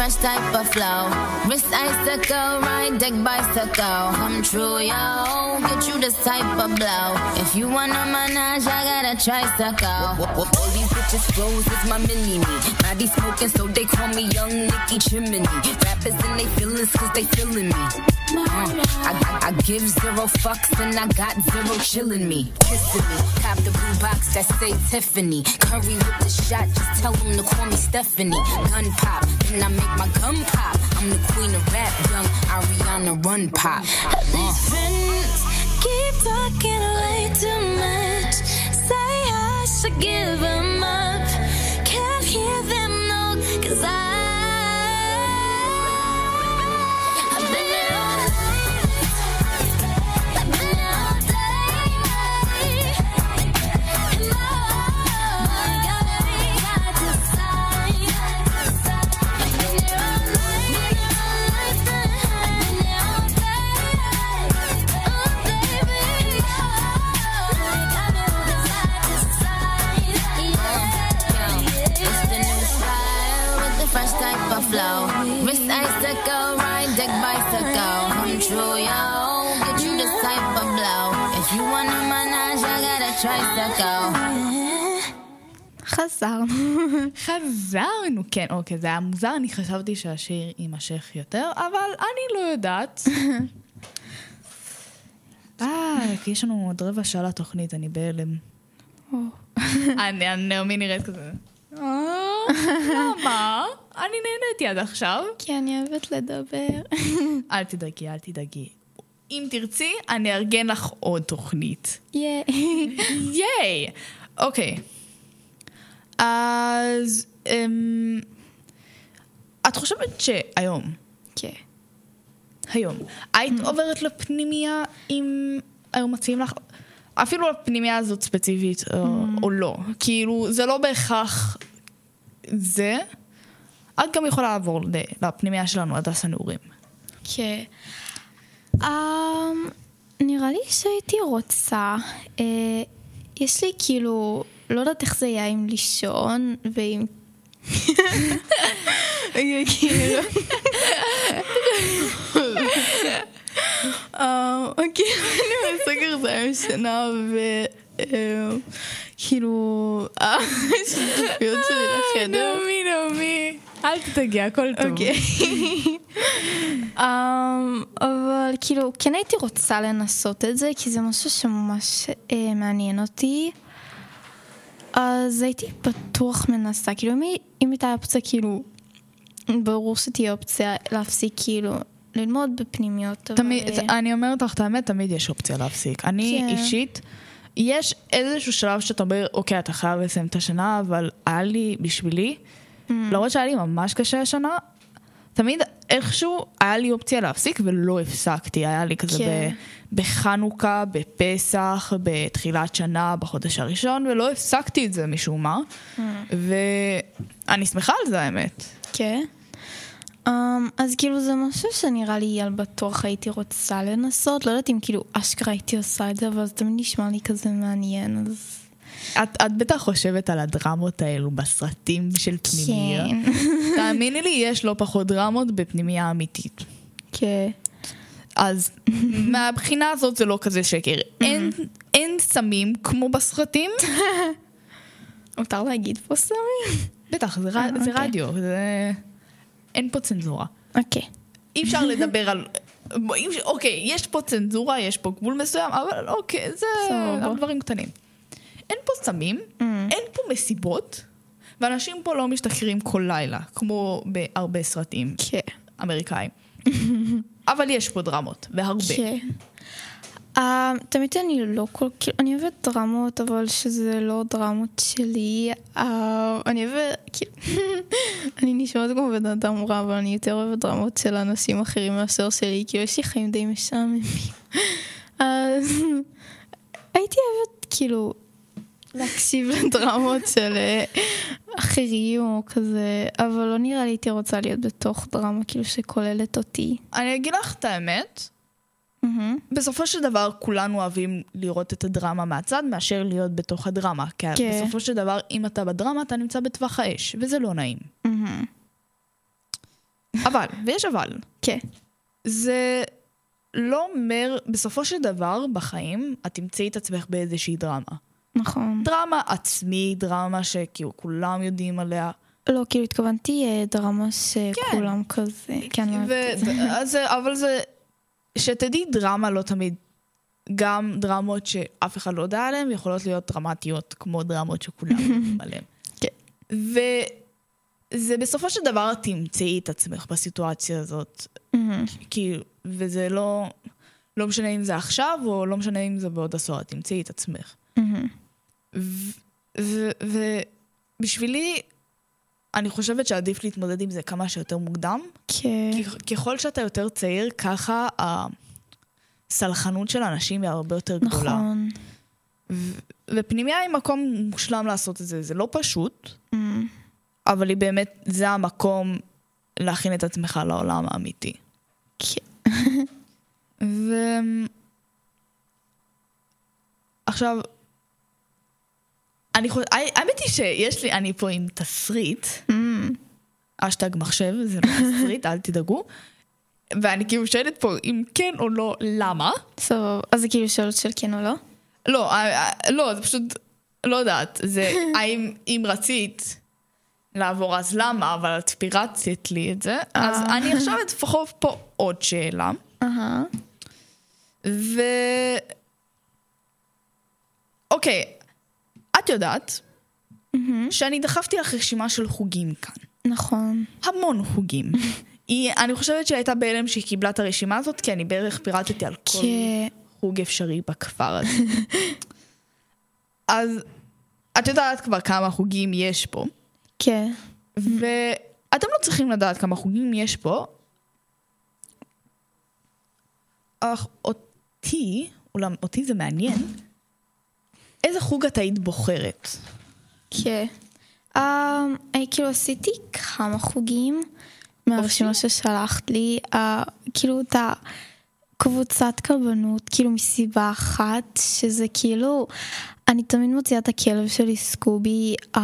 [SPEAKER 9] Fresh type of flow. Wrist icicle, ride deck bicycle. Come true, yo. Get you this type of blow. If you wanna manage, I got a tricycle. All these just flows is my mini me. Body smoking, so they call me Young Nicky Chimney. Rappers and they feelings cause they feeling me. Uh, I, I, give zero fucks and I got zero chillin' me. Kissing me. Cop the blue box that say Tiffany. Curry with the shot, just tell them to call me Stephanie. Gun pop, then I make my gun pop. I'm the queen of rap, young Ariana Run Pop. Uh.
[SPEAKER 5] friends keep talking much. Say to give him up.
[SPEAKER 9] Flow. Wrist icicle, ride deck bicycle. Come true, yo. Get you this type of blow. If you wanna manage, I got a tricycle.
[SPEAKER 4] חזרנו.
[SPEAKER 3] חזרנו, כן, אוקיי, זה היה מוזר, אני חשבתי שהשיר יימשך יותר, אבל אני לא יודעת. אה, כי יש לנו עוד רבע שעה לתוכנית, אני בהלם. אני, אני- נעמי נראית כזה. "אה, למה? אני נהניתי עד עכשיו.
[SPEAKER 4] כי אני אוהבת לדבר.
[SPEAKER 3] אל תדאגי, אל תדאגי. אם תרצי, אני אארגן לך עוד תוכנית.
[SPEAKER 4] ייי.
[SPEAKER 3] ייי! אוקיי. אז... אמ, את חושבת שהיום,
[SPEAKER 4] כן.
[SPEAKER 3] היום, היית עוברת לפנימייה אם היו מציעים לך, אפילו לפנימייה הזאת ספציפית, או, או לא. כאילו, זה לא בהכרח זה. את גם יכולה לעבור לפנימייה שלנו, הדס הנעורים.
[SPEAKER 4] כן. Um, נראה לי שהייתי רוצה, uh, יש לי כאילו, לא יודעת איך זה יהיה עם לישון ועם... כאילו... אה, כאילו, אני בסגר זה היה שנה וכאילו, השותפיות שלי לחדר.
[SPEAKER 3] נעמי, נעמי. אל תדאגי, הכל טוב.
[SPEAKER 4] אוקיי. um, אבל כאילו, כן הייתי רוצה לנסות את זה, כי זה משהו שממש מעניין אותי. אז הייתי בטוח מנסה, כאילו, אם הייתה אופציה, כאילו, ברור שתהיה אופציה להפסיק, כאילו, ללמוד בפנימיות.
[SPEAKER 3] תמיד,
[SPEAKER 4] אבל, אה,
[SPEAKER 3] אני אומרת לך את האמת, תמיד יש אופציה להפסיק. אני
[SPEAKER 4] כן.
[SPEAKER 3] אישית, יש איזשהו שלב שאתה אומר, אוקיי, אתה חייב לסיים את השנה, אבל היה לי, בשבילי,
[SPEAKER 4] Mm.
[SPEAKER 3] למרות שהיה לי ממש קשה השנה, תמיד איכשהו היה לי אופציה להפסיק ולא הפסקתי. היה לי כזה
[SPEAKER 4] כן.
[SPEAKER 3] ב- בחנוכה, בפסח, בתחילת שנה, בחודש הראשון, ולא הפסקתי את זה משום מה.
[SPEAKER 4] Mm.
[SPEAKER 3] ואני שמחה על זה, האמת.
[SPEAKER 4] כן. Um, אז כאילו זה משהו שנראה לי על בטוח הייתי רוצה לנסות, לא יודעת אם כאילו אשכרה הייתי עושה את זה, אבל זה תמיד נשמע לי כזה מעניין, אז
[SPEAKER 3] את, את בטח חושבת על הדרמות האלו בסרטים של פנימיה.
[SPEAKER 4] כן.
[SPEAKER 3] תאמיני לי, יש לא פחות דרמות בפנימייה אמיתית.
[SPEAKER 4] כן.
[SPEAKER 3] אז מהבחינה הזאת זה לא כזה שקר. אין, אין סמים כמו בסרטים.
[SPEAKER 4] מותר להגיד פה סמי?
[SPEAKER 3] בטח, זה, ר-
[SPEAKER 4] אה,
[SPEAKER 3] זה
[SPEAKER 4] אוקיי.
[SPEAKER 3] רדיו, זה... אין פה צנזורה.
[SPEAKER 4] אוקיי.
[SPEAKER 3] אי אפשר לדבר על... אוקיי, יש פה צנזורה, יש פה גבול מסוים, אבל אוקיי, זה דברים קטנים. אין פה סמים, אין פה מסיבות, ואנשים פה לא משתכרים כל לילה, כמו בהרבה סרטים
[SPEAKER 4] כן.
[SPEAKER 3] אמריקאים. אבל יש פה דרמות, והרבה.
[SPEAKER 4] Uh, תמיד אני לא כל כאילו, אני אוהבת דרמות, אבל שזה לא דרמות שלי. Uh, אני אוהבת, אני נשמעת כמו בן אדם רע, אבל אני יותר אוהבת דרמות של אנשים אחרים מאשר שלי, כאילו יש לי חיים די משעממים. אז הייתי אוהבת, כאילו, להקשיב לדרמות של אה, אחרים או כזה, אבל לא נראה לי הייתי רוצה להיות בתוך דרמה, כאילו, שכוללת אותי.
[SPEAKER 3] אני אגיד לך את האמת,
[SPEAKER 4] מהמם.
[SPEAKER 3] בסופו של דבר כולנו אוהבים לראות את הדרמה מהצד מאשר להיות בתוך הדרמה. כי
[SPEAKER 4] כן.
[SPEAKER 3] בסופו של דבר, אם אתה בדרמה, אתה נמצא בטווח האש, וזה לא נעים.
[SPEAKER 4] מהמם.
[SPEAKER 3] אבל, ויש אבל,
[SPEAKER 4] כן.
[SPEAKER 3] זה לא אומר, בסופו של דבר, בחיים, את תמצאי את עצמך באיזושהי דרמה.
[SPEAKER 4] נכון.
[SPEAKER 3] דרמה עצמית, דרמה שכאילו כולם יודעים עליה.
[SPEAKER 4] לא, כאילו התכוונתי אה, דרמה שכולם כזה, כן,
[SPEAKER 3] ו-
[SPEAKER 4] אוהבת את זה.
[SPEAKER 3] אז אבל זה, שתדעי, דרמה לא תמיד, גם דרמות שאף אחד לא יודע עליהן, יכולות להיות דרמטיות, כמו דרמות שכולם יודעים עליהן.
[SPEAKER 4] כן.
[SPEAKER 3] וזה בסופו של דבר תמצאי את עצמך בסיטואציה הזאת.
[SPEAKER 4] מהמם.
[SPEAKER 3] כאילו, וזה לא, לא משנה אם זה עכשיו, או לא משנה אם זה בעוד עשור, תמצאי את עצמך.
[SPEAKER 4] מהמם.
[SPEAKER 3] ובשבילי, אני חושבת שעדיף להתמודד עם זה כמה שיותר מוקדם,
[SPEAKER 4] כן.
[SPEAKER 3] כי ככל שאתה יותר צעיר, ככה הסלחנות של אנשים היא הרבה יותר גדולה.
[SPEAKER 4] נכון.
[SPEAKER 3] ופנימיה היא מקום מושלם לעשות את זה, זה לא פשוט,
[SPEAKER 4] מהמם.
[SPEAKER 3] אבל היא באמת, זה המקום להכין את עצמך לעולם האמיתי.
[SPEAKER 4] כן.
[SPEAKER 3] ו... עכשיו, אני חושבת, האמת היא שיש לי, אני פה עם תסריט,
[SPEAKER 4] מהמם.
[SPEAKER 3] אשטג מחשב, זה לא תסריט, אל תדאגו. ואני כאילו שואלת פה אם כן או לא, למה?
[SPEAKER 4] סבבה. אז זה כאילו שאלות של כן או לא?
[SPEAKER 3] לא, אה, אה, לא, זה פשוט, לא יודעת, זה האם אם רצית לעבור אז למה, אבל את פירצת לי את זה, אז
[SPEAKER 4] אה.
[SPEAKER 3] אני עכשיו אתפחות פה עוד שאלה,
[SPEAKER 4] אהה.
[SPEAKER 3] ו... אוקיי, את יודעת שאני דחפתי לך רשימה של חוגים כאן.
[SPEAKER 4] נכון.
[SPEAKER 3] המון חוגים. היא, אני חושבת שהייתה בהלם שהיא קיבלה את הרשימה הזאת, כי אני בערך פירטתי על כל
[SPEAKER 4] כן.
[SPEAKER 3] חוג אפשרי בכפר הזה. אז את יודעת כבר כמה חוגים יש פה,
[SPEAKER 4] כן.
[SPEAKER 3] ואתם לא צריכים לדעת כמה חוגים יש פה, אך אותי, אולם אותי זה מעניין, איזה חוג את היית בוחרת?
[SPEAKER 4] כן. Um, אני כאילו עשיתי כמה חוגים מהרשימה ששלחת לי, uh, כאילו את הקבוצת כלבנות, כאילו מסיבה אחת, שזה כאילו, אני תמיד מוציאה את הכלב שלי סקובי uh,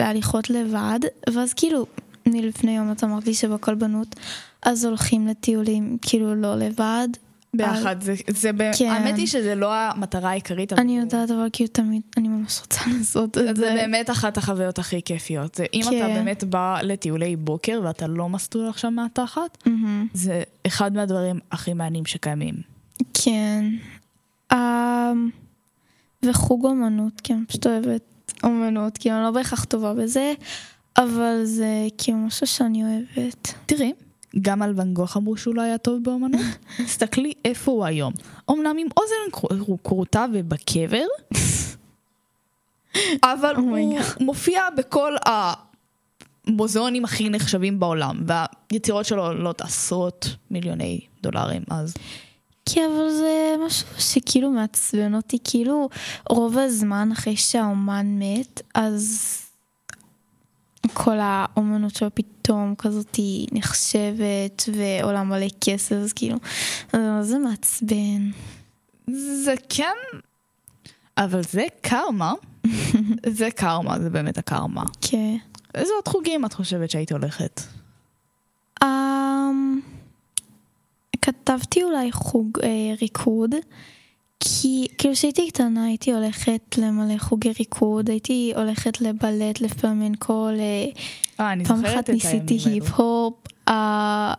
[SPEAKER 4] להליכות לבד, ואז כאילו, מלפני יום את אמרת לי שבכלבנות, אז הולכים לטיולים כאילו לא לבד.
[SPEAKER 3] ביחד, זה, זה ב...
[SPEAKER 4] כן.
[SPEAKER 3] האמת היא שזה לא המטרה העיקרית, אבל
[SPEAKER 4] אני יודעת, אבל כאילו תמיד, אני ממש רוצה לעשות את
[SPEAKER 3] זה
[SPEAKER 4] זה.
[SPEAKER 3] באמת אחת החוויות הכי כיפיות. זה אם
[SPEAKER 4] כן.
[SPEAKER 3] אתה באמת בא לטיולי בוקר ואתה לא מסטול עכשיו מהתחת,
[SPEAKER 4] מהמם.
[SPEAKER 3] זה אחד מהדברים הכי מעניינים שקיימים.
[SPEAKER 4] כן. Um, וחוג אומנות, כי אני פשוט אוהבת אומנות, כי אני לא בהכרח טובה בזה, אבל זה כאילו משהו שאני אוהבת.
[SPEAKER 3] תראי, גם על ואן גוך אמרו שהוא לא היה טוב באמנות. תסתכלי איפה הוא היום. אמנם עם אוזן כר- כרותה ובקבר, אבל
[SPEAKER 4] Oh
[SPEAKER 3] הוא. מופיע בכל המוזיאונים הכי נחשבים בעולם, והיצירות שלו עולות עשרות מיליוני דולרים, אז
[SPEAKER 4] כן, אבל זה משהו שכאילו מעצבן אותי, כאילו רוב הזמן אחרי שהאומן מת, אז כל האומנות שלו פתאום כזאת היא נחשבת ועולה מלא כסף, אז כאילו, אז זה מעצבן.
[SPEAKER 3] זה כן, אבל זה קרמה. זה קרמה, זה באמת הקרמה.
[SPEAKER 4] כן.
[SPEAKER 3] איזה עוד חוגים את חושבת שהיית הולכת?
[SPEAKER 4] Um, כתבתי אולי חוג uh, ריקוד, כי כאילו כשהייתי קטנה הייתי הולכת למלא חוגי ריקוד, הייתי הולכת לבלט, לפלמנקו, ל...
[SPEAKER 3] אה, אני
[SPEAKER 4] פעם
[SPEAKER 3] זוכרת
[SPEAKER 4] אחת
[SPEAKER 3] את
[SPEAKER 4] ניסיתי
[SPEAKER 3] הימים האלו.
[SPEAKER 4] היפ-הופ, אה,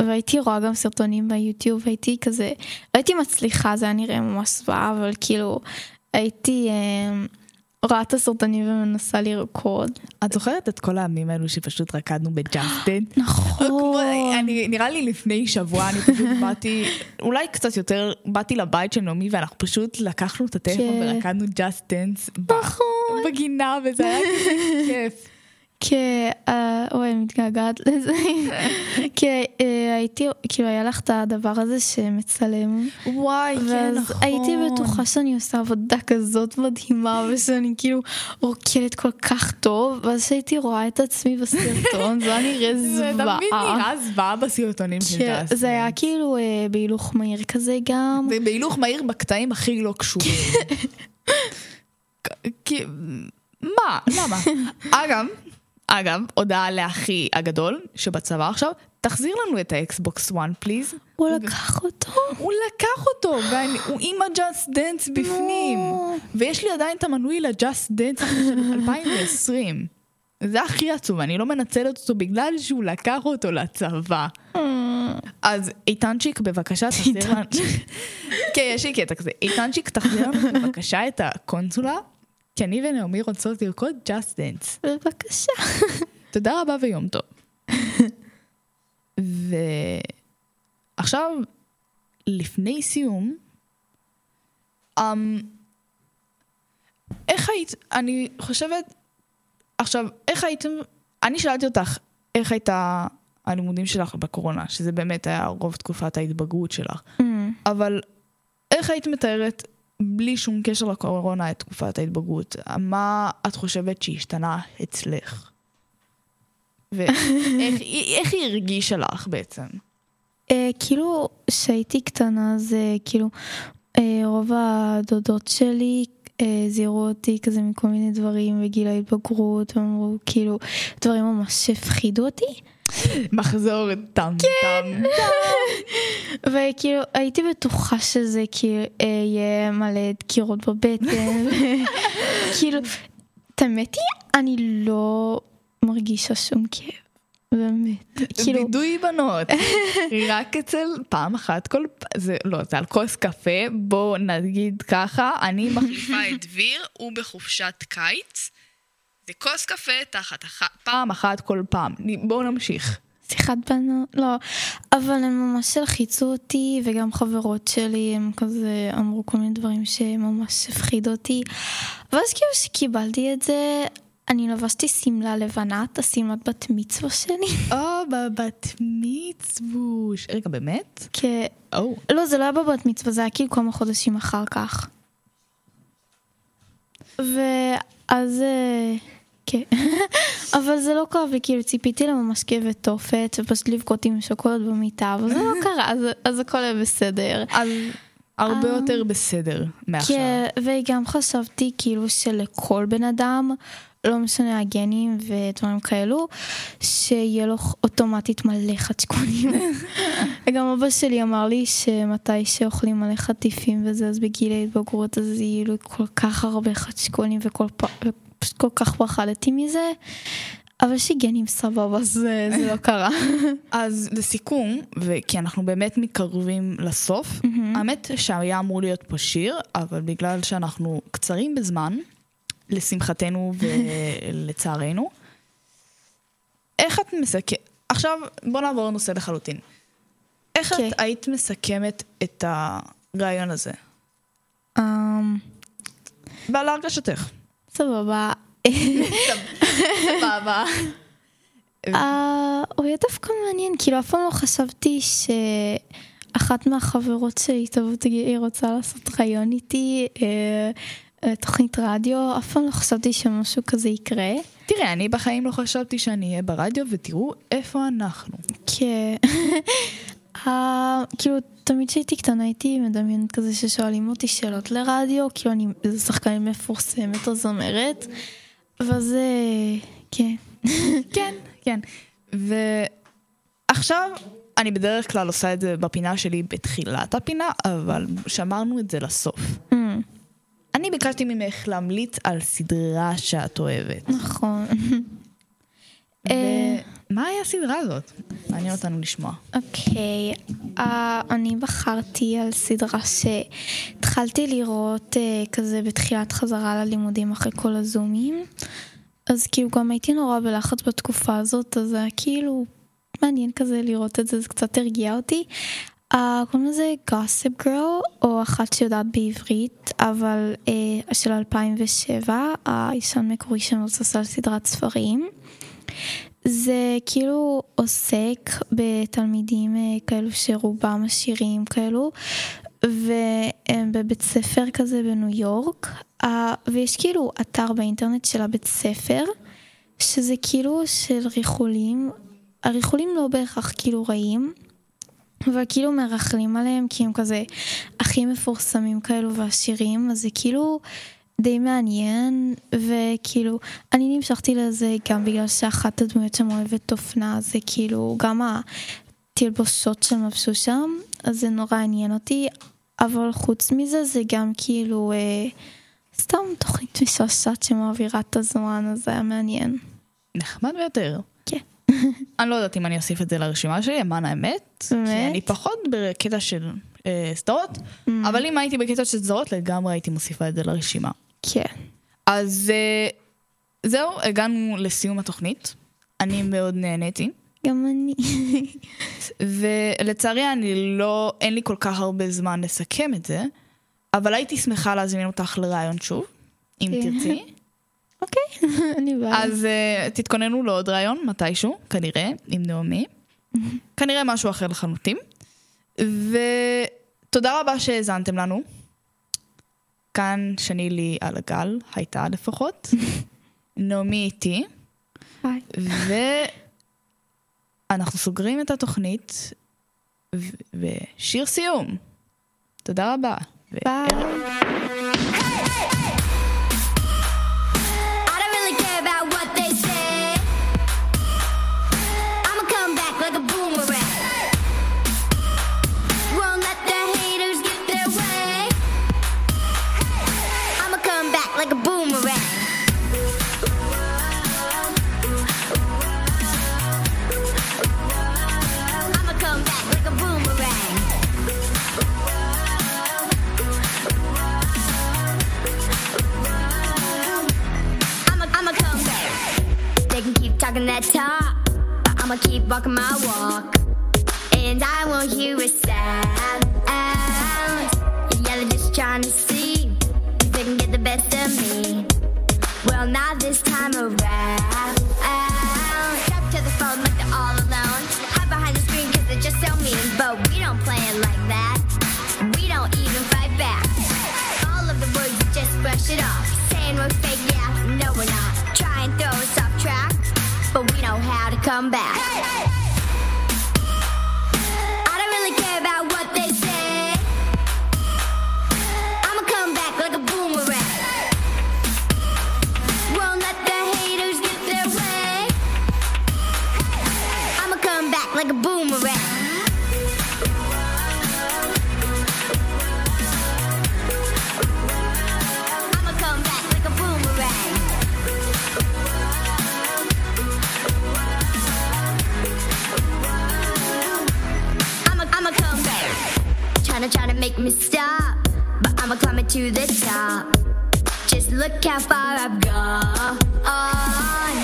[SPEAKER 4] והייתי רואה גם סרטונים ביוטיוב, הייתי כזה, הייתי מצליחה, זה היה נראה ממש זוועה, אבל כאילו, הייתי אה, רואה את הסרטונים ומנסה לרקוד.
[SPEAKER 3] את זוכרת את כל הימים האלו שפשוט רקדנו בג'אסטין?
[SPEAKER 4] נכון.
[SPEAKER 3] אני, נראה לי לפני שבוע אני פשוט באתי, אולי קצת יותר, באתי לבית של נעמי ואנחנו פשוט לקחנו את הטלפון
[SPEAKER 4] כן.
[SPEAKER 3] ורקדנו Just Dance בגינה וזה היה כיף.
[SPEAKER 4] כן, אה, אוי, מתגעגעת לזה. כן, אה, הייתי, כאילו היה לך את הדבר הזה שמצלם.
[SPEAKER 3] וואי, כן,
[SPEAKER 4] ואז
[SPEAKER 3] נכון.
[SPEAKER 4] הייתי בטוחה שאני עושה עבודה כזאת מדהימה ושאני כאילו רוקדת כל כך טוב ואז כשהייתי רואה את עצמי בסרטון זה היה נראה
[SPEAKER 3] זה תמיד
[SPEAKER 4] זוועה.
[SPEAKER 3] נראה זוועה בסרטונים של Just
[SPEAKER 4] זה היה. כאילו אה, בהילוך מהיר כזה גם.
[SPEAKER 3] זה בהילוך מהיר בקטעים הכי לא קשורים. כי... מה? למה? אגב, אגב, הודעה לאחי הגדול שבצבא עכשיו, תחזיר לנו את ה Xbox 1 please.
[SPEAKER 4] הוא לקח אותו.
[SPEAKER 3] הוא לקח אותו, והוא עם ה Just Dance בפנים. ויש לי עדיין את המנוי ל Just Dance של 2020. זה הכי עצוב, אני לא מנצלת אותו בגלל שהוא לקח אותו לצבא. אז איתנצ'יק, בבקשה, תחזיר לנו... כן, יש לי קטע כזה. איתנצ'יק, תחזיר לנו בבקשה את הקונסולה, כי אני ונעמי רוצות לרקוד Just Dance.
[SPEAKER 4] בבקשה.
[SPEAKER 3] תודה רבה ויום טוב. ועכשיו, לפני סיום, um, איך היית, אני חושבת, עכשיו, איך הייתם, אני שאלתי אותך, איך הייתה הלימודים שלך בקורונה, שזה באמת היה רוב תקופת ההתבגרות שלך, אבל איך היית מתארת, בלי שום קשר לקורונה, את תקופת ההתבגרות? מה את חושבת שהשתנה אצלך? ואיך איך היא הרגישה לך בעצם?
[SPEAKER 4] אה, כאילו, כשהייתי קטנה, זה כאילו, אה, רוב הדודות שלי אה, זיהרו אותי כזה מכל מיני דברים בגיל ההתבגרות, ואמרו כאילו, דברים ממש הפחידו אותי.
[SPEAKER 3] מחזור טם טם.
[SPEAKER 4] וכאילו, הייתי בטוחה שזה כאילו אה, יהיה מלא דקירות בבטן. כאילו, את האמת היא, אני לא מרגישה שום כאב. באמת. כאילו,
[SPEAKER 3] וידוי בנות, רק אצל פעם אחת כל. זה לא, זה על כוס קפה, בואו נגיד ככה, אני מחליפה את דביר, הוא בחופשת קיץ, זה כוס קפה תחת אחת, פעם אחת כל פעם, בואו נמשיך.
[SPEAKER 4] שיחת בנות, לא, אבל הם ממש הלחיצו אותי, וגם חברות שלי, הם כזה אמרו כל מיני דברים שממש הפחידו אותי. ואז כאילו שקיבלתי את זה, אני לבשתי שמלה לבנה, את השמלת בת מצווה שלי.
[SPEAKER 3] או, בבת מצווש. רגע, באמת?
[SPEAKER 4] כן.
[SPEAKER 3] או.
[SPEAKER 4] לא, זה לא היה בבת מצווה, זה היה כאילו כמה חודשים אחר כך. ואז... כן. אבל זה לא קרה, וכאילו ציפיתי לממש כאבי תופת, ופשוט לבכות עם שוקולד במיטה, אבל זה לא קרה, אז, אז הכל היה בסדר.
[SPEAKER 3] אז הרבה
[SPEAKER 4] אה,
[SPEAKER 3] יותר בסדר מעכשיו.
[SPEAKER 4] כן, וגם חשבתי כאילו שלכל בן אדם, לא משנה הגנים ודברים כאלו, שיהיה לו אוטומטית מלא חדשקונים. וגם אבא שלי אמר לי שמתי שאוכלים מלא חטיפים וזה, אז בגיל ההתבגרות אז יהיו לי כל כך הרבה חדשקונים וכל פעם, ופשוט כל כך פחדתי מזה. אבל יש לי גנים סבבה, אז זה זה לא קרה.
[SPEAKER 3] אז לסיכום, וכי אנחנו באמת מתקרבים לסוף, האמת שהיה אמור להיות פה שיר, אבל בגלל שאנחנו קצרים בזמן, לשמחתנו ולצערנו, איך את מסכמת, עכשיו בוא נעבור לנושא לחלוטין. איך את
[SPEAKER 4] כן.
[SPEAKER 3] היית מסכמת את הרעיון הזה?
[SPEAKER 4] אמ,
[SPEAKER 3] ועל הרגשתך.
[SPEAKER 4] סבבה.
[SPEAKER 3] סבבה.
[SPEAKER 4] אה, הוא היה דווקא מעניין, כאילו אף פעם לא חשבתי שאחת מהחברות שלי תבוא תגיד, היא רוצה לעשות רעיון איתי, אה, אה, תוכנית רדיו, אף פעם לא חשבתי שמשהו כזה יקרה.
[SPEAKER 3] תראה, אני בחיים לא חשבתי שאני אהיה ברדיו, ותראו איפה אנחנו.
[SPEAKER 4] כן. כאילו, תמיד כשהייתי קטנה הייתי מדמיינת כזה ששואלים אותי שאלות לרדיו, כאילו אני איזה שחקנית מפורסמת או זמרת, ואז אה, כן.
[SPEAKER 3] כן, כן. ועכשיו, אני בדרך כלל עושה את זה בפינה שלי בתחילת הפינה, אבל שמרנו את זה לסוף.
[SPEAKER 4] Mm,
[SPEAKER 3] אני ביקשתי ממך להמליץ על סדרה שאת אוהבת.
[SPEAKER 4] נכון. אה,
[SPEAKER 3] ומה היה הסדרה הזאת? מעניין אותנו לשמוע.
[SPEAKER 4] אוקיי, אה, אני בחרתי על סדרה שהתחלתי לראות אה, כזה בתחילת חזרה ללימודים אחרי כל הזומים. אז כאילו גם הייתי נורא בלחץ בתקופה הזאת, אז היה כאילו מעניין כזה לראות את זה, זה קצת הרגיע אותי. Uh, קוראים לזה Gossip Girl, או אחת שיודעת בעברית, אבל uh, של 2007, הישן מקורי שמבוסס על סדרת ספרים. זה כאילו עוסק בתלמידים אה, כאלו שרובם עשירים כאלו, והם בבית ספר כזה בניו יורק, ויש כאילו אתר באינטרנט של הבית ספר, שזה כאילו של ריחולים, הריחולים לא בהכרח כאילו רעים, אבל כאילו מרכלים עליהם כי הם כזה הכי מפורסמים כאלו ועשירים, אז זה כאילו די מעניין, וכאילו, אני נמשכתי לזה גם בגלל שאחת הדמויות שם אוהבת אופנה, זה כאילו, גם התלבושות שהם לבשו שם, אז זה נורא עניין אותי, אבל חוץ מזה זה גם כאילו, אה, סתם תוכנית משעשעת שמעבירה את הזמן, אז זה היה מעניין.
[SPEAKER 3] נחמד ביותר.
[SPEAKER 4] כן.
[SPEAKER 3] אני לא יודעת אם אני אוסיף את זה לרשימה שלי, למען האמת. כי
[SPEAKER 4] באמת?
[SPEAKER 3] אני פחות בקטע של אה, סדרות, אבל אם הייתי בקטע של סדרות, לגמרי הייתי מוסיפה את זה לרשימה.
[SPEAKER 4] כן.
[SPEAKER 3] אז אה, זהו, הגענו לסיום התוכנית. אני מאוד נהניתי.
[SPEAKER 4] גם אני.
[SPEAKER 3] ולצערי אני לא, אין לי כל כך הרבה זמן לסכם את זה, אבל הייתי שמחה להזמין אותך לראיון שוב, אם
[SPEAKER 4] כן.
[SPEAKER 3] תרצי.
[SPEAKER 4] אוקיי, אני באה.
[SPEAKER 3] אז uh, תתכוננו לעוד ראיון מתישהו, כנראה, עם נעמי. כנראה משהו אחר לחלוטין. ותודה רבה שהאזנתם לנו. כאן שני לי על הגל, הייתה לפחות. נעמי איתי.
[SPEAKER 4] ביי.
[SPEAKER 3] ואנחנו סוגרים את התוכנית ושיר סיום. תודה רבה.
[SPEAKER 4] ביי.
[SPEAKER 10] Like a boomerang. I'ma come back like a boomerang. I'ma, I'ma come back. They can keep talking that talk, but I'ma keep walking my walk. And I won't hear a sound. Yeah, they're just trying to get me. Well, not this time around. Stuck to the phone like they're all alone. Hide behind the screen cause they're just so mean. But we don't play it like that. We don't even fight back. All of the words, you just brush it off. Saying we're fake, yeah, no we're not. Try and throw us off track, but we know how to come back. I make me stop, but I'ma climb it to the top. Just look how far I've gone.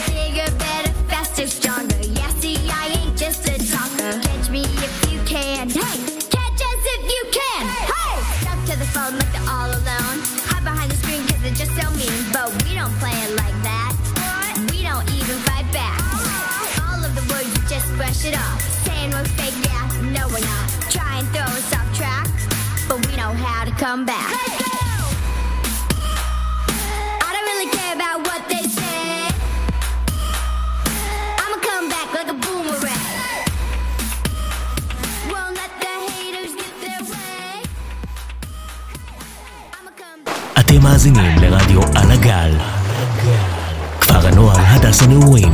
[SPEAKER 10] Bigger, better, faster, stronger. Yeah, see, I ain't just a talker. Catch me if you can. Hey, catch us if you can. Hey, stuck to the phone like they're all alone. Hide behind the screen cause they're just so mean. But we don't play it like that. We don't even fight back. All of the words, you just brush it off. Saying we're fake, come back. I don't really care about what they say. I'ma come back like a boomerang. Won't let the haters get their way. I'ma come back.
[SPEAKER 1] אתם מאזינים לרדיו על הגל. כפר הנוער הדס הנעורים.